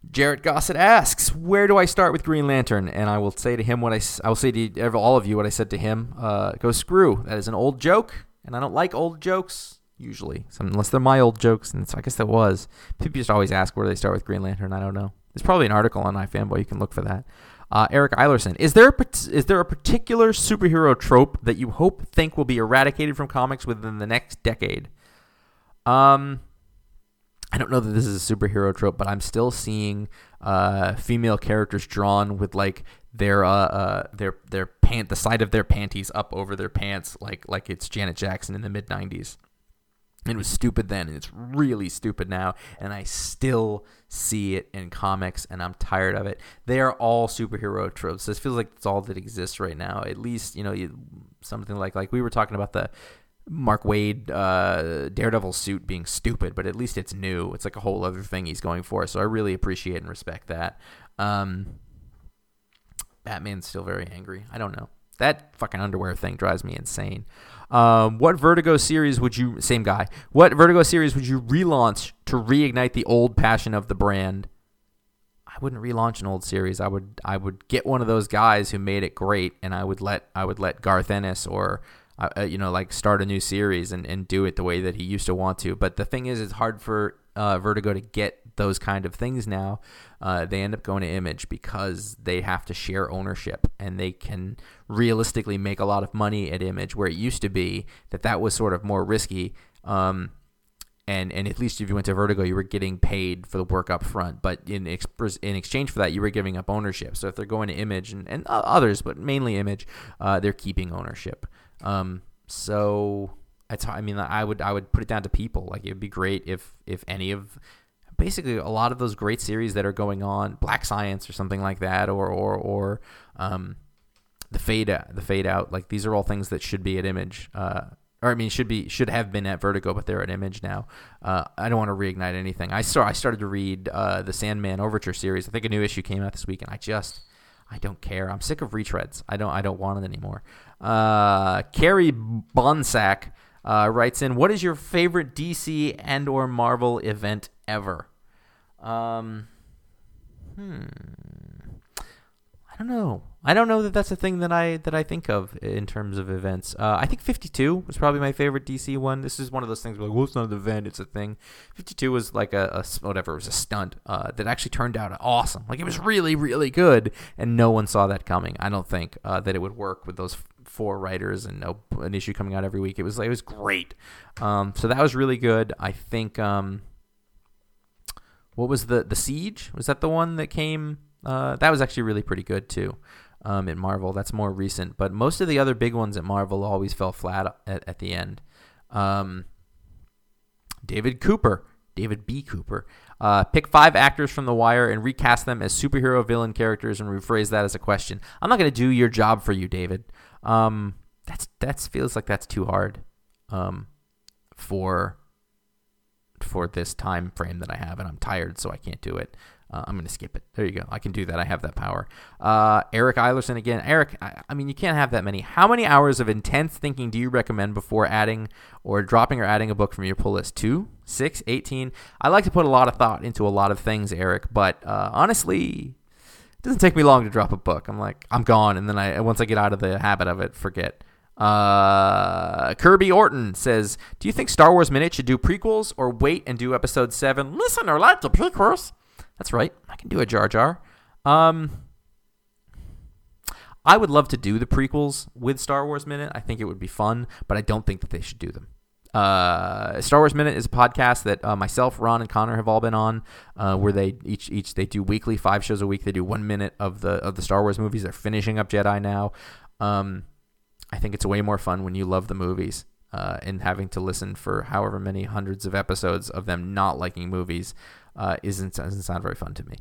Jarrett Gossett asks, "Where do I start with Green Lantern?" And I will say to him what I I will say to all of you what I said to him. Uh, go screw. That is an old joke, and I don't like old jokes usually, so unless they're my old jokes. And so I guess that was. People just always ask where they start with Green Lantern. I don't know. There's probably an article on iFanboy. You can look for that. Uh, Eric Eilerson, is there a, is there a particular superhero trope that you hope think will be eradicated from comics within the next decade? Um, I don't know that this is a superhero trope, but I'm still seeing uh, female characters drawn with like their uh, uh their their pant the side of their panties up over their pants, like like it's Janet Jackson in the mid '90s. It was stupid then, and it's really stupid now, and I still see it in comics, and I'm tired of it. They are all superhero tropes. This feels like it's all that exists right now. At least, you know, you, something like like we were talking about the Mark Waid uh, Daredevil suit being stupid, but at least it's new. It's like a whole other thing he's going for. So I really appreciate and respect that. Um, Batman's still very angry. I don't know. That fucking underwear thing drives me insane. Um, what Vertigo series would you same guy? What Vertigo series would you relaunch to reignite the old passion of the brand? I wouldn't relaunch an old series. I would I would get one of those guys who made it great, and I would let I would let Garth Ennis or uh, uh, you know like start a new series and, and do it the way that he used to want to. But the thing is, it's hard for uh, Vertigo to get those kind of things now, uh, they end up going to Image because they have to share ownership and they can realistically make a lot of money at Image, where it used to be that that was sort of more risky. Um, and and at least if you went to Vertigo, you were getting paid for the work up front, but in ex- in exchange for that, you were giving up ownership. So if they're going to Image and, and others, but mainly Image, uh, they're keeping ownership. Um, so I I mean, I would I would put it down to people. Like it'd be great if if any of basically a lot of those great series that are going on, Black Science or something like that, or or or um, the fade out, the fade out. Like these are all things that should be at Image. Uh, or I mean, should be should have been at Vertigo, but they're at Image now. Uh, I don't want to reignite anything. I saw I started to read uh, the Sandman Overture series. I think a new issue came out this week, and I just I don't care. I'm sick of retreads. I don't I don't want it anymore. Uh, Carrie Bonsack uh, writes in, "What is your favorite DC and or Marvel event ever?" Um, hmm. I don't know. I don't know that that's a thing that I that I think of in terms of events. Uh, I think 52 was probably my favorite DC one. This is one of those things where like, well, it's not an event; it's a thing. 52 was like a, a whatever, it was a stunt uh, that actually turned out awesome. Like it was really, really good, and no one saw that coming. I don't think uh, that it would work with those four writers and no, an issue coming out every week. It was it was great. Um, so that was really good. I think. Um, what was the the siege? Was that the one that came? Uh, that was actually really pretty good too. Um, at Marvel, that's more recent, but most of the other big ones at Marvel always fell flat at, at the end. Um, David Cooper, David B. Cooper, uh, pick five actors from The Wire and recast them as superhero villain characters and rephrase that as a question. I'm not going to do your job for you, David. Um, that's that's feels like that's too hard um, for for this time frame that I have, and I'm tired, so I can't do it. Uh, I'm going to skip it. There you go. I can do that. I have that power. Uh, Eric Eilerson again. Eric, I, I mean, you can't have that many. How many hours of intense thinking do you recommend before adding or dropping or adding a book from your pull list? Two, six, 18? I like to put a lot of thought into a lot of things, Eric, but uh, honestly, it doesn't take me long to drop a book. I'm like, I'm gone, and then I once I get out of the habit of it, forget. Uh, Kirby Orton says, "Do you think Star Wars Minute should do prequels or wait and do Episode Seven? Listen or like the prequels." That's right. I can do a Jar Jar. Um, I would love to do the prequels with Star Wars Minute. I think it would be fun, but I don't think that they should do them. Uh, Star Wars Minute is a podcast that uh, myself, Ron, and Connor have all been on, uh, where they each each they do weekly, five shows a week. They do one minute of the of the Star Wars movies. They're finishing up Jedi now. Um, I think it's way more fun when you love the movies uh, and having to listen for however many hundreds of episodes of them not liking movies uh, isn't doesn't sound very fun to me.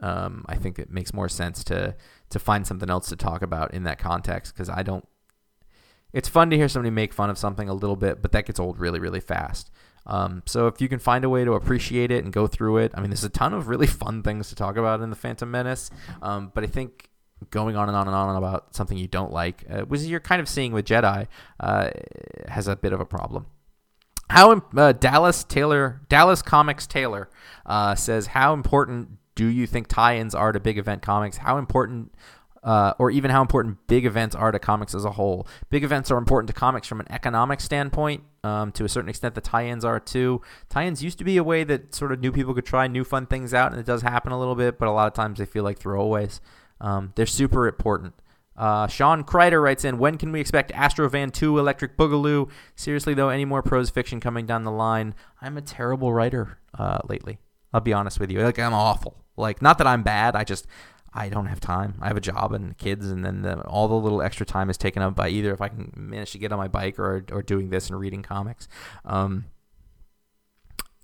Um, I think it makes more sense to to find something else to talk about in that context because I don't. It's fun to hear somebody make fun of something a little bit, but that gets old really, really fast. Um, so if you can find a way to appreciate it and go through it, I mean, there's a ton of really *laughs* fun things to talk about in the Phantom Menace. Um, but I think going on and on and on about something you don't like, uh, which you're kind of seeing with Jedi, uh, has a bit of a problem. How uh, Dallas Taylor, Dallas Comics Taylor uh, says, how important do you think tie-ins are to big event comics? How important, uh, or even how important big events are to comics as a whole? Big events are important to comics from an economic standpoint. Um, to a certain extent, the tie-ins are too. Tie-ins used to be a way that sort of new people could try new fun things out, and it does happen a little bit, but a lot of times they feel like throwaways. Um, they're super important. Uh, Sean Kreider writes in, when can we expect Astrovan 2 Electric Boogaloo? Seriously, though, any more prose fiction coming down the line? I'm a terrible writer uh, lately. I'll be honest with you. Like, I'm awful. Like, not that I'm bad. I just, I don't have time. I have a job and kids, and then the, all the little extra time is taken up by either if I can manage to get on my bike or, or doing this and reading comics. Um,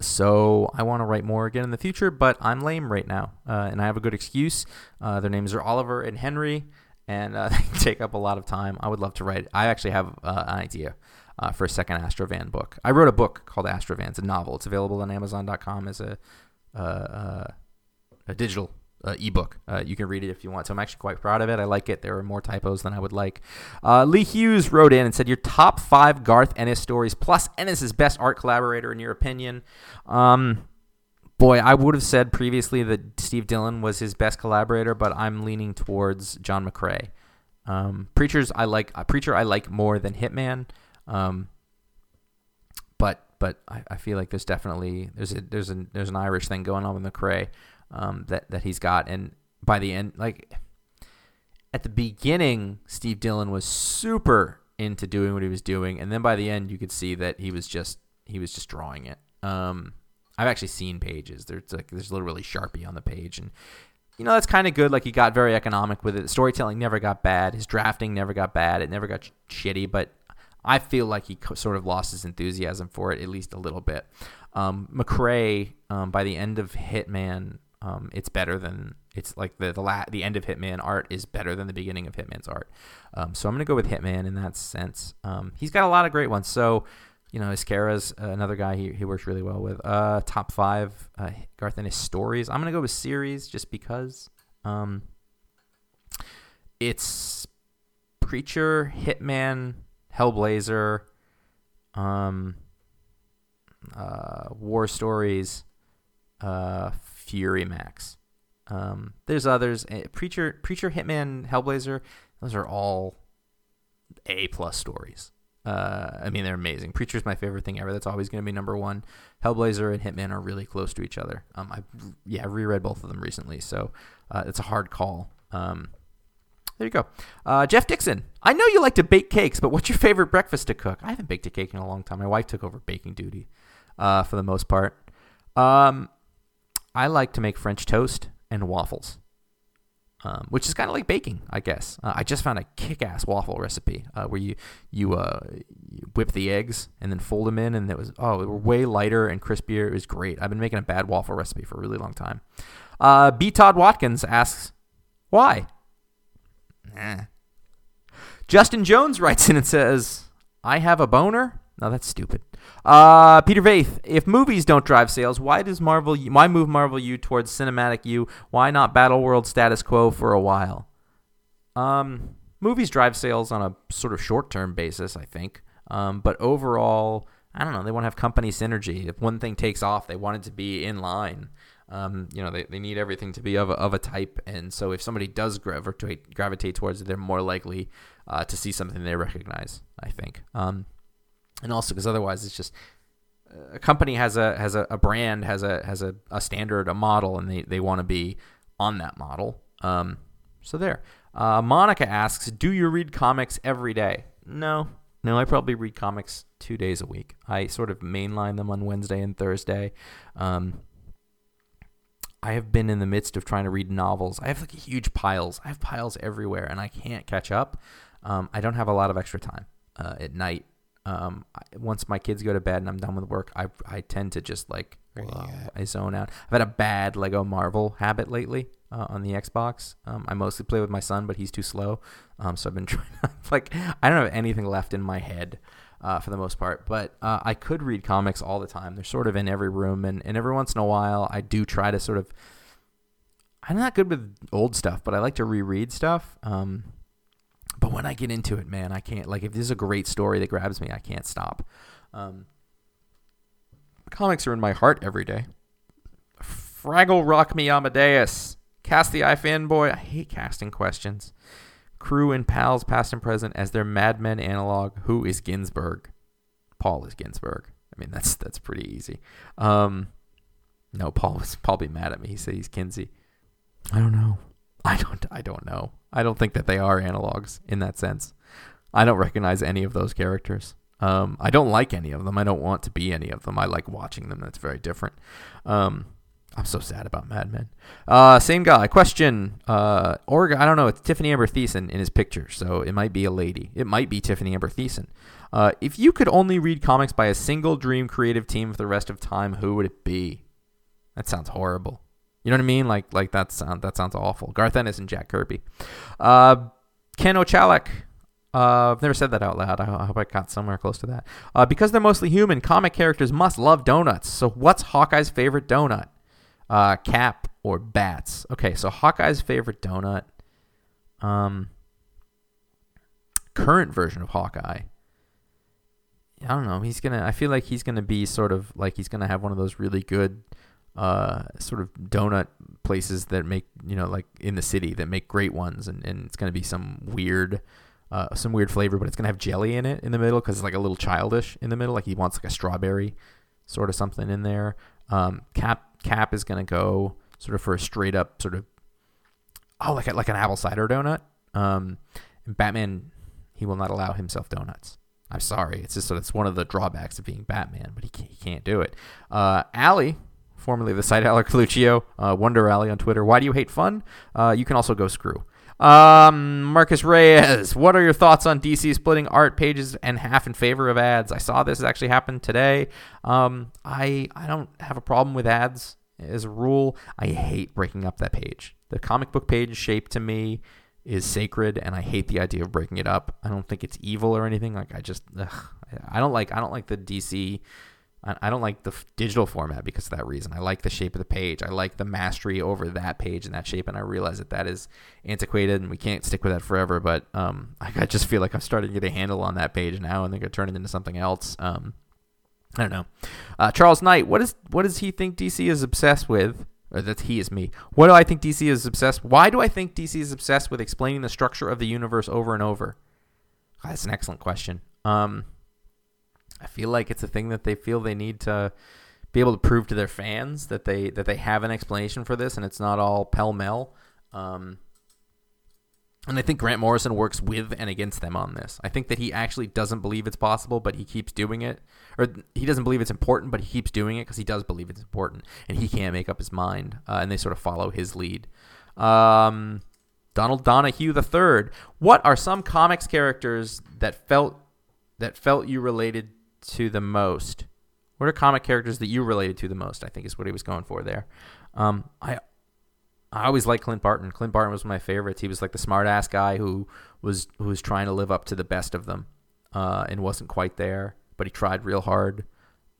so I want to write more again in the future, but I'm lame right now, uh, and I have a good excuse. Uh, their names are Oliver and Henry, and uh, *laughs* they take up a lot of time. I would love to write. I actually have uh, an idea uh, for a second Astrovan book. I wrote a book called Astrovan. It's a novel. It's available on Amazon.com as a uh, a digital uh, ebook. Uh, you can read it if you want. So I'm actually quite proud of it. I like it. There are more typos than I would like. Uh, Lee Hughes wrote in and said, "Your top five Garth Ennis stories plus Ennis's best art collaborator in your opinion." Um, boy, I would have said previously that Steve Dillon was his best collaborator, but I'm leaning towards John McCrea. Um, Preachers, I like uh, Preacher. I like more than Hitman. Um, but but I, I feel like there's definitely there's a there's a there's an Irish thing going on with McCrea um, that that he's got, and by the end, like at the beginning, Steve Dillon was super into doing what he was doing, and then by the end, you could see that he was just he was just drawing it. Um, I've actually seen pages. There's like there's literally Sharpie on the page, and you know that's kind of good. Like he got very economic with it. Storytelling never got bad. His drafting never got bad. It never got sh- shitty, but I feel like he co- sort of lost his enthusiasm for it at least a little bit. Um, McCrea, um, by the end of Hitman, um, it's better than it's like the the la- the end of Hitman art is better than the beginning of Hitman's art. Um, so I'm gonna go with Hitman in that sense. Um, he's got a lot of great ones. So you know, Ezquerra's another guy he, he works really well with. Uh, top five uh, Garth Ennis stories. I'm gonna go with series just because. Um, it's Preacher, Hitman, Hellblazer, um, uh, War Stories, uh, Fury Max. Um, there's others. Eh, Preacher, Preacher, Hitman, Hellblazer. Those are all A plus stories. Uh, I mean, they're amazing. Preacher's my favorite thing ever. That's always going to be number one. Hellblazer and Hitman are really close to each other. Um, I yeah, reread both of them recently, so uh, it's a hard call. Um, there you go. Uh, Jeff Dixon. I know you like to bake cakes, but what's your favorite breakfast to cook? I haven't baked a cake in a long time. My wife took over baking duty uh, for the most part. Um, I like to make French toast and waffles um, which is kind of like baking, I guess. Uh, I just found a kick-ass waffle recipe uh, where you you, uh, you, whip the eggs and then fold them in, and it was oh, they were way lighter and crispier. It was great. I've been making a bad waffle recipe for a really long time. Uh, B. Todd Watkins asks, why? Eh. Justin Jones writes in and says, I have a boner. No, that's stupid. Uh, Peter Vaith, if movies don't drive sales, why does Marvel? Why move Marvel U towards cinematic U? Why not Battle World status quo for a while? Um, movies drive sales on a sort of short-term basis, I think. Um, but overall, I don't know. They want to have company synergy. If one thing takes off, they want it to be in line. Um, you know, they, they need everything to be of a, of a type. And so if somebody does gravitate, gravitate towards it, they're more likely uh, to see something they recognize, I think. Um, and also because otherwise it's just a company has a has a, a brand has a has a, a standard a model and they, they want to be on that model. Um, so there. Uh, monica asks do you read comics every day? No. No i probably read comics two days a week. I sort of mainline them on wednesday and thursday. Um, i have been in the midst of trying to read novels. I have like huge piles. I have piles everywhere and i can't catch up. Um, i don't have a lot of extra time uh, at night um, once my kids go to bed and I'm done with work, I I tend to just like I zone out. I've had a bad Lego Marvel habit lately uh, on the Xbox. Um, I mostly play with my son, but he's too slow. Um, so I've been *laughs* trying. like I don't have anything left in my head. Uh, for the most part, but uh, I could read comics all the time. They're sort of in every room, and, and every once in a while, I do try to sort of. I'm not good with old stuff, but I like to reread stuff. Um, but when I get into it, man, I can't. Like, if this is a great story that grabs me, I can't stop. Um, comics are in my heart every day. Fraggle Rock Me Amadeus. Cast the Eye fanboy. I hate casting questions. Crew and pals, past and present, as their Mad Men analog. Who is Ginsberg? Paul is Ginsberg. I mean, that's that's pretty easy. Um, no, Paul was be mad at me. He said he's Kinsey. I don't know. I don't. I don't know. I don't think that they are analogs in that sense. I don't recognize any of those characters. Um, I don't like any of them. I don't want to be any of them. I like watching them. That's very different. Um, I'm so sad about Mad Men. Uh, same guy. Question. Uh, or I don't know. It's Tiffani Amber Thiessen in his picture, so it might be a lady. It might be Tiffani Amber Thiessen. Uh, if you could only read comics by a single dream creative team for the rest of time, who would it be? That sounds horrible. You know what I mean? Like like that sound that sounds awful. Garth Ennis and Jack Kirby. Uh, Ken Ochalek. Uh, I've never said that out loud. I, hope I got somewhere close to that. Uh, because they're mostly human, comic characters must love donuts. So what's Hawkeye's favorite donut? Uh, Cap or bats? Okay, so Hawkeye's favorite donut. Um, current version of Hawkeye. I don't know. He's gonna. I feel like he's gonna be sort of like he's gonna have one of those really good uh, sort of donut places that make you know like in the city that make great ones, and, and it's gonna be some weird. Uh, some weird flavor, but it's gonna have jelly in it in the middle because it's like a little childish in the middle. Like he wants like a strawberry sort of something in there. Um, Cap Cap is gonna go sort of for a straight up sort of oh like a, like an apple cider donut. Um, Batman he will not allow himself donuts. I'm sorry, it's just it's one of the drawbacks of being Batman, but he can't, he can't do it. Uh, Allie formerly the site *laughs* Alec Lucio, uh, Wonder Alley on Twitter. Why do you hate fun? Uh, you can also go screw. Um, Marcus Reyes, *laughs* what are your thoughts on DC splitting art pages and half in favor of ads? I saw this actually happen today. Um, I I don't have a problem with ads as a rule. I hate breaking up that page. The comic book page shape to me is sacred, and I hate the idea of breaking it up. I don't think it's evil or anything. Like I just, ugh, I don't like I don't like the DC I don't like the digital format because of that reason. I like the shape of the page. I like the mastery over that page and that shape. And I realize that that is antiquated and we can't stick with that forever. But um, *laughs* I just feel like I'm starting to get a handle on that page now and then to turn it into something else. Um, I don't know. Uh, Charles Knight, what is what does he think DC is obsessed with? Or that he is me. What do I think DC is obsessed? Why do I think DC is obsessed with explaining the structure of the universe over and over? That's an excellent question. Um, I feel like it's a thing that they feel they need to be able to prove to their fans that they that they have an explanation for this, and it's not all pell mell. Um, and I think Grant Morrison works with and against them on this. I think that he actually doesn't believe it's possible, but he keeps doing it. Or he doesn't believe it's important, but he keeps doing it because he does believe it's important, and he can't make up his mind. Uh, and they sort of follow his lead. Um, Donald Donahue III. What are some comics characters that felt that felt you related to the most? What are comic characters that you related to the most? I think is what he was going for there. Um, I I always liked Clint Barton. Clint Barton was one of my favorites. He was like the smart ass guy who was who was trying to live up to the best of them, uh, and wasn't quite there, but he tried real hard.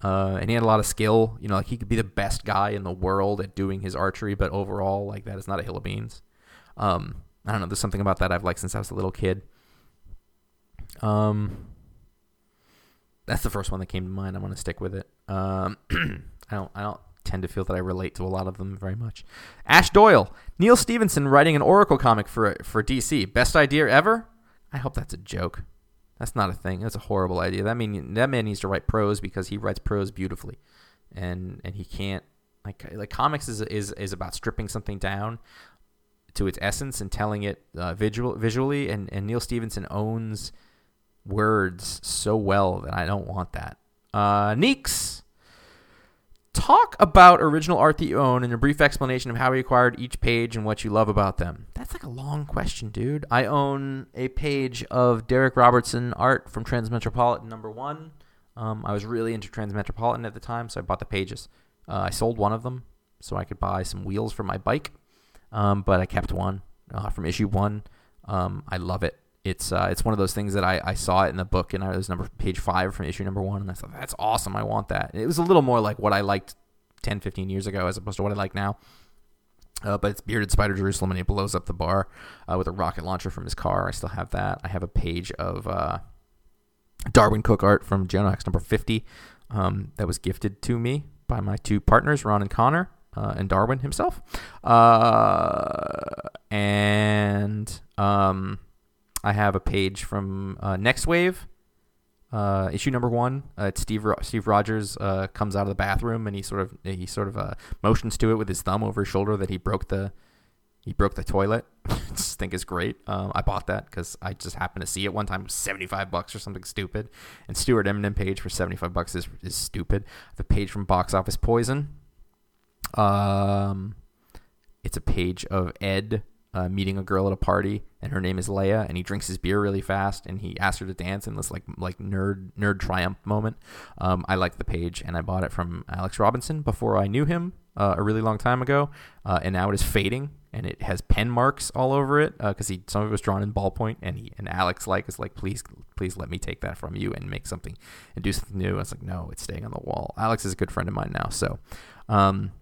Uh, and he had a lot of skill. You know, like he could be the best guy in the world at doing his archery, but overall, like that is not a hill of beans. Um, I don't know. There's something about that I've liked since I was a little kid. Um, that's the first one that came to mind. I'm going to stick with it. Um, *clears throat* I don't. I don't tend to feel that I relate to a lot of them very much. Ash Doyle, Neal Stephenson writing an Oracle comic for for DC. Best idea ever? I hope that's a joke. That's not a thing. That's a horrible idea. That mean that man needs to write prose because he writes prose beautifully, and and he can't like like comics is is is about stripping something down to its essence and telling it uh, visual visually. And and Neal Stephenson owns words so well that I don't want that. Uh, Neeks talk about original art that you own and a brief explanation of how you acquired each page and what you love about them. That's like a long question, dude. I own a page of Darick Robertson art from Transmetropolitan number one. Um, I was really into Transmetropolitan at the time, so I bought the pages. Uh, I sold one of them so I could buy some wheels for my bike, um, but I kept one uh, from issue one. Um, I love it. It's uh, it's one of those things that I, I saw it in the book and I was number page five from issue number one and I thought that's awesome I want that. It was a little more like what I liked 10 15 years ago as opposed to what I like now. Uh, but it's bearded Spider Jerusalem and he blows up the bar uh, with a rocket launcher from his car. I still have that. I have a page of uh, Darwyn Cooke art from Genox number 50 um, that was gifted to me by my two partners Ron and Connor uh, and Darwyn himself. Uh, and um, I have a page from uh, Next Wave, uh, issue number one. Uh, it's Steve Steve Rogers uh, comes out of the bathroom and he sort of he sort of uh, motions to it with his thumb over his shoulder that he broke the he broke the toilet. *laughs* I just think is great. Um, I bought that because I just happened to see it one time, seventy five bucks or something stupid. And Stuart Immonen page for seventy five bucks is is stupid. The page from Box Office Poison. Um, it's a page of Ed uh, meeting a girl at a party, and her name is Leia, and he drinks his beer really fast, and he asks her to dance in this like like nerd nerd triumph moment. Um, I like the page, and I bought it from Alex Robinson before I knew him uh, a really long time ago, uh, and now it is fading, and it has pen marks all over it because he some of it was drawn in ballpoint, and he and Alex like is like please please let me take that from you and make something and do something new. I was like no, it's staying on the wall. Alex is a good friend of mine now, so. Um,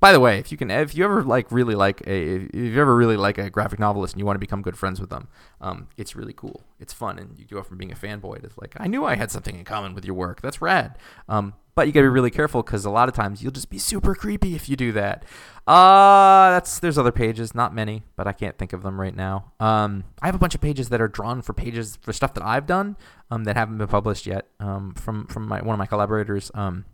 by the way, if you can, if you ever like really like a, if you ever really like a graphic novelist and you want to become good friends with them, um, it's really cool. It's fun, and you go from being a fanboy to like, I knew I had something in common with your work. That's rad. Um, but you got to be really careful because a lot of times you'll just be super creepy if you do that. Uh, that's there's other pages, not many, but I can't think of them right now. Um, I have a bunch of pages that are drawn for pages for stuff that I've done, um, that haven't been published yet. Um, from from my one of my collaborators, um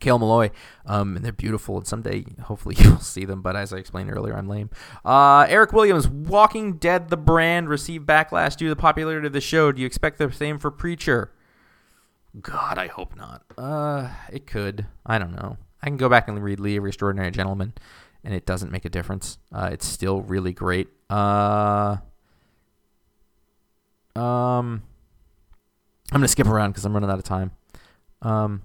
Kale Malloy, um, and they're beautiful. And someday, hopefully, *laughs* you'll see them. But as I explained earlier, I'm lame. Uh, Eric Williams, Walking Dead, the brand, received backlash due to the popularity of the show. Do you expect the same for Preacher? God, I hope not. Uh, it could. I don't know. I can go back and read Lee of Extraordinary Gentleman, and it doesn't make a difference. Uh, it's still really great. Uh, um, I'm gonna skip around because I'm running out of time. Um,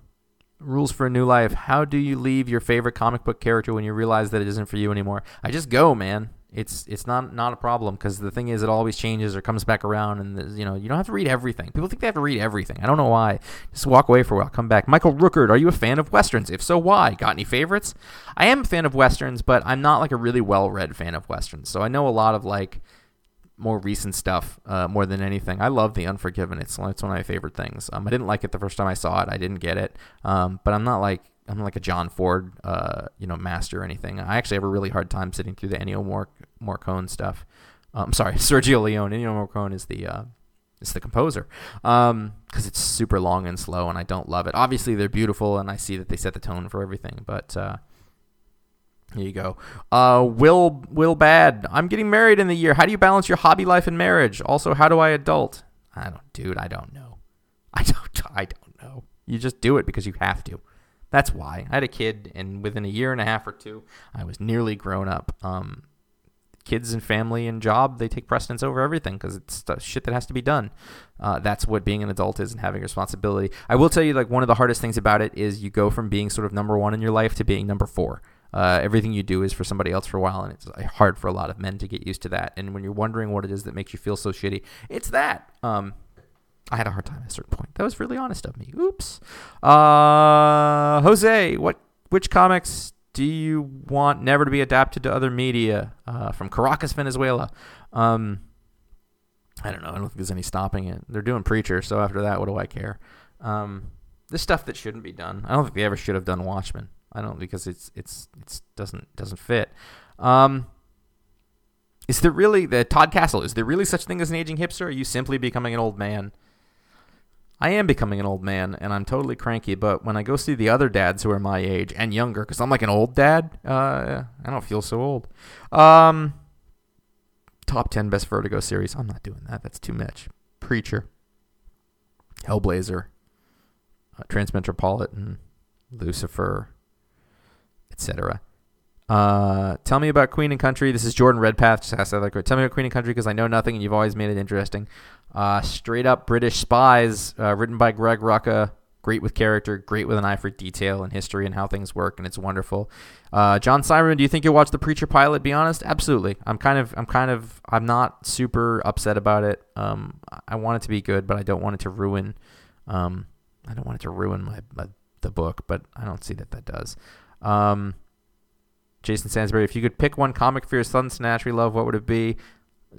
Rules for a New Life. How do you leave your favorite comic book character when you realize that it isn't for you anymore? I just go, man. It's it's not not a problem because the thing is, it always changes or comes back around, and you know you don't have to read everything. People think they have to read everything. I don't know why. Just walk away for a while, come back. Michael Rookard, are you a fan of westerns? If so, why? Got any favorites? I am a fan of westerns, but I'm not like a really well read fan of westerns. So I know a lot of like more recent stuff uh, more than anything. I love The Unforgiven. It's, it's one of my favorite things. Um, I didn't like it the first time I saw it. I didn't get it. Um, but I'm not like I'm like a John Ford, uh, you know, master or anything. I actually have a really hard time sitting through the Ennio Mor- Morricone stuff. I'm um, sorry, *laughs* Sergio Leone. Ennio Morricone is the uh, is the composer because um, it's super long and slow, and I don't love it. Obviously, they're beautiful, and I see that they set the tone for everything. But uh, you go. Uh, Will Will Bad. I'm getting married in the year. How do you balance your hobby life and marriage? Also, how do I adult? I don't, dude. I don't know. *laughs* I don't. I don't know. You just do it because you have to. That's why I had a kid, and within a year and a half or two, I was nearly grown up. Um, kids and family and job they take precedence over everything because it's shit that has to be done. Uh, that's what being an adult is and having responsibility. I will tell you, like one of the hardest things about it is you go from being sort of number one in your life to being number four. Uh, everything you do is for somebody else for a while, and it's hard for a lot of men to get used to that. And when you're wondering what it is that makes you feel so shitty, it's that. Um, I had a hard time at a certain point. That was really honest of me. Oops. Uh, Jose, what which comics do you want never to be adapted to other media? Uh, from Caracas, Venezuela. Um, I don't know. I don't think there's any stopping it. They're doing Preacher, so after that, what do I care? Um, this stuff that shouldn't be done. I don't think they ever should have done Watchmen. I don't because it's it's it's doesn't doesn't fit. Um, is there really the Todd Castle? Is there really such thing as an aging hipster? Are you simply becoming an old man? I am becoming an old man and I'm totally cranky, but when I go see the other dads who are my age and younger, because I'm like an old dad, uh, I don't feel so old. Um, top 10 best Vertigo series. I'm not doing that. That's too much. Preacher, Hellblazer, uh, Transmetropolitan, Lucifer, etc. Uh, tell me about Queen and Country. This is Jordan Redpath. Just asked that Tell me about Queen and Country because I know nothing and you've always made it interesting. Uh, straight up British spies, uh, written by Greg Rucka. Great with character, great with an eye for detail and history and how things work, and it's wonderful. Uh, John Simon, do you think you'll watch the Preacher pilot? Be honest, absolutely. I'm kind of, I'm kind of, I'm not super upset about it. Um, I want it to be good, but I don't want it to ruin, um, I don't want it to ruin my, my the book, but I don't see that that does. Um, Jason Sansbury, if you could pick one comic for your sons to naturally love, what would it be?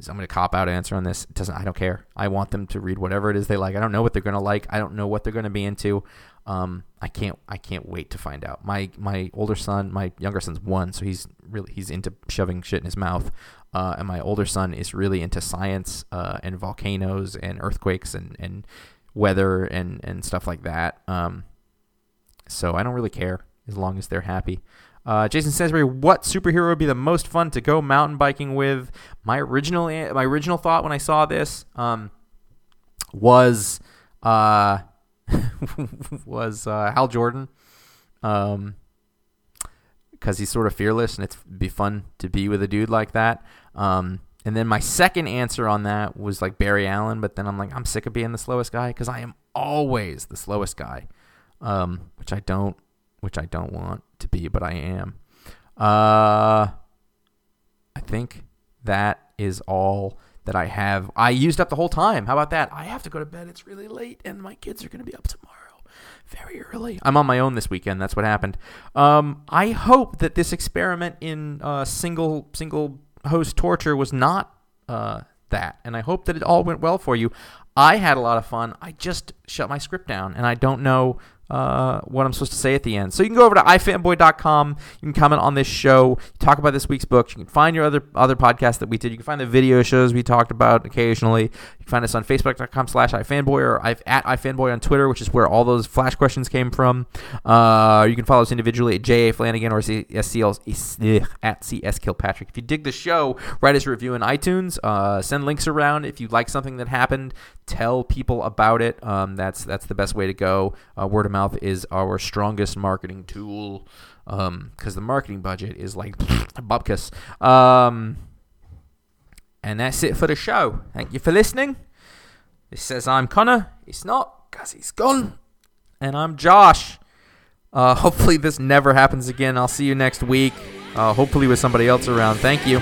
I'm going to cop out answer on this. It doesn't I don't care. I want them to read whatever it is they like. I don't know what they're going to like. I don't know what they're going to be into. Um, I can't I can't wait to find out. My my older son, my younger son's one, so he's really he's into shoving shit in his mouth. Uh, and my older son is really into science uh, and volcanoes and earthquakes and, and weather and, and stuff like that. Um, so I don't really care as long as they're happy. Uh, Jason Sansbury, what superhero would be the most fun to go mountain biking with? My original my original thought when I saw this um, was uh, *laughs* was uh, Hal Jordan, um, because he's sort of fearless and it'd be fun to be with a dude like that. Um, and then my second answer on that was like Barry Allen, but then I'm like I'm sick of being the slowest guy because I am always the slowest guy, um, which I don't which I don't want to be, but I am. Uh, I think that is all that I have. I used up the whole time. How about that? I have to go to bed. It's really late, and my kids are going to be up tomorrow very early. I'm on my own this weekend. That's what happened. Um, I hope that this experiment in uh, single single host torture was not uh, that, and I hope that it all went well for you. I had a lot of fun. I just shut my script down, and I don't know uh, what I'm supposed to say at the end. So you can go over to ifanboy.com. You can comment on this show, talk about this week's book. You can find your other other podcasts that we did. You can find the video shows we talked about occasionally. You can find us on facebook.com slash ifanboy or at ifanboy on Twitter, which is where all those flash questions came from. Uh, you can follow us individually at J.A. Flanagan or at CS Kilpatrick. If you dig the show, write us a review in iTunes. Uh, send links around. If you like something that happened, tell people about it. Um, that's, that's the best way to go. Uh, word of mouth is our strongest marketing tool because um, the marketing budget is like *laughs* bupkis. Um, and that's it for the show. Thank you for listening. It says I'm Conor. It's not because he's gone. And I'm Josh. Uh, hopefully this never happens again. I'll see you next week. Uh, hopefully with somebody else around. Thank you.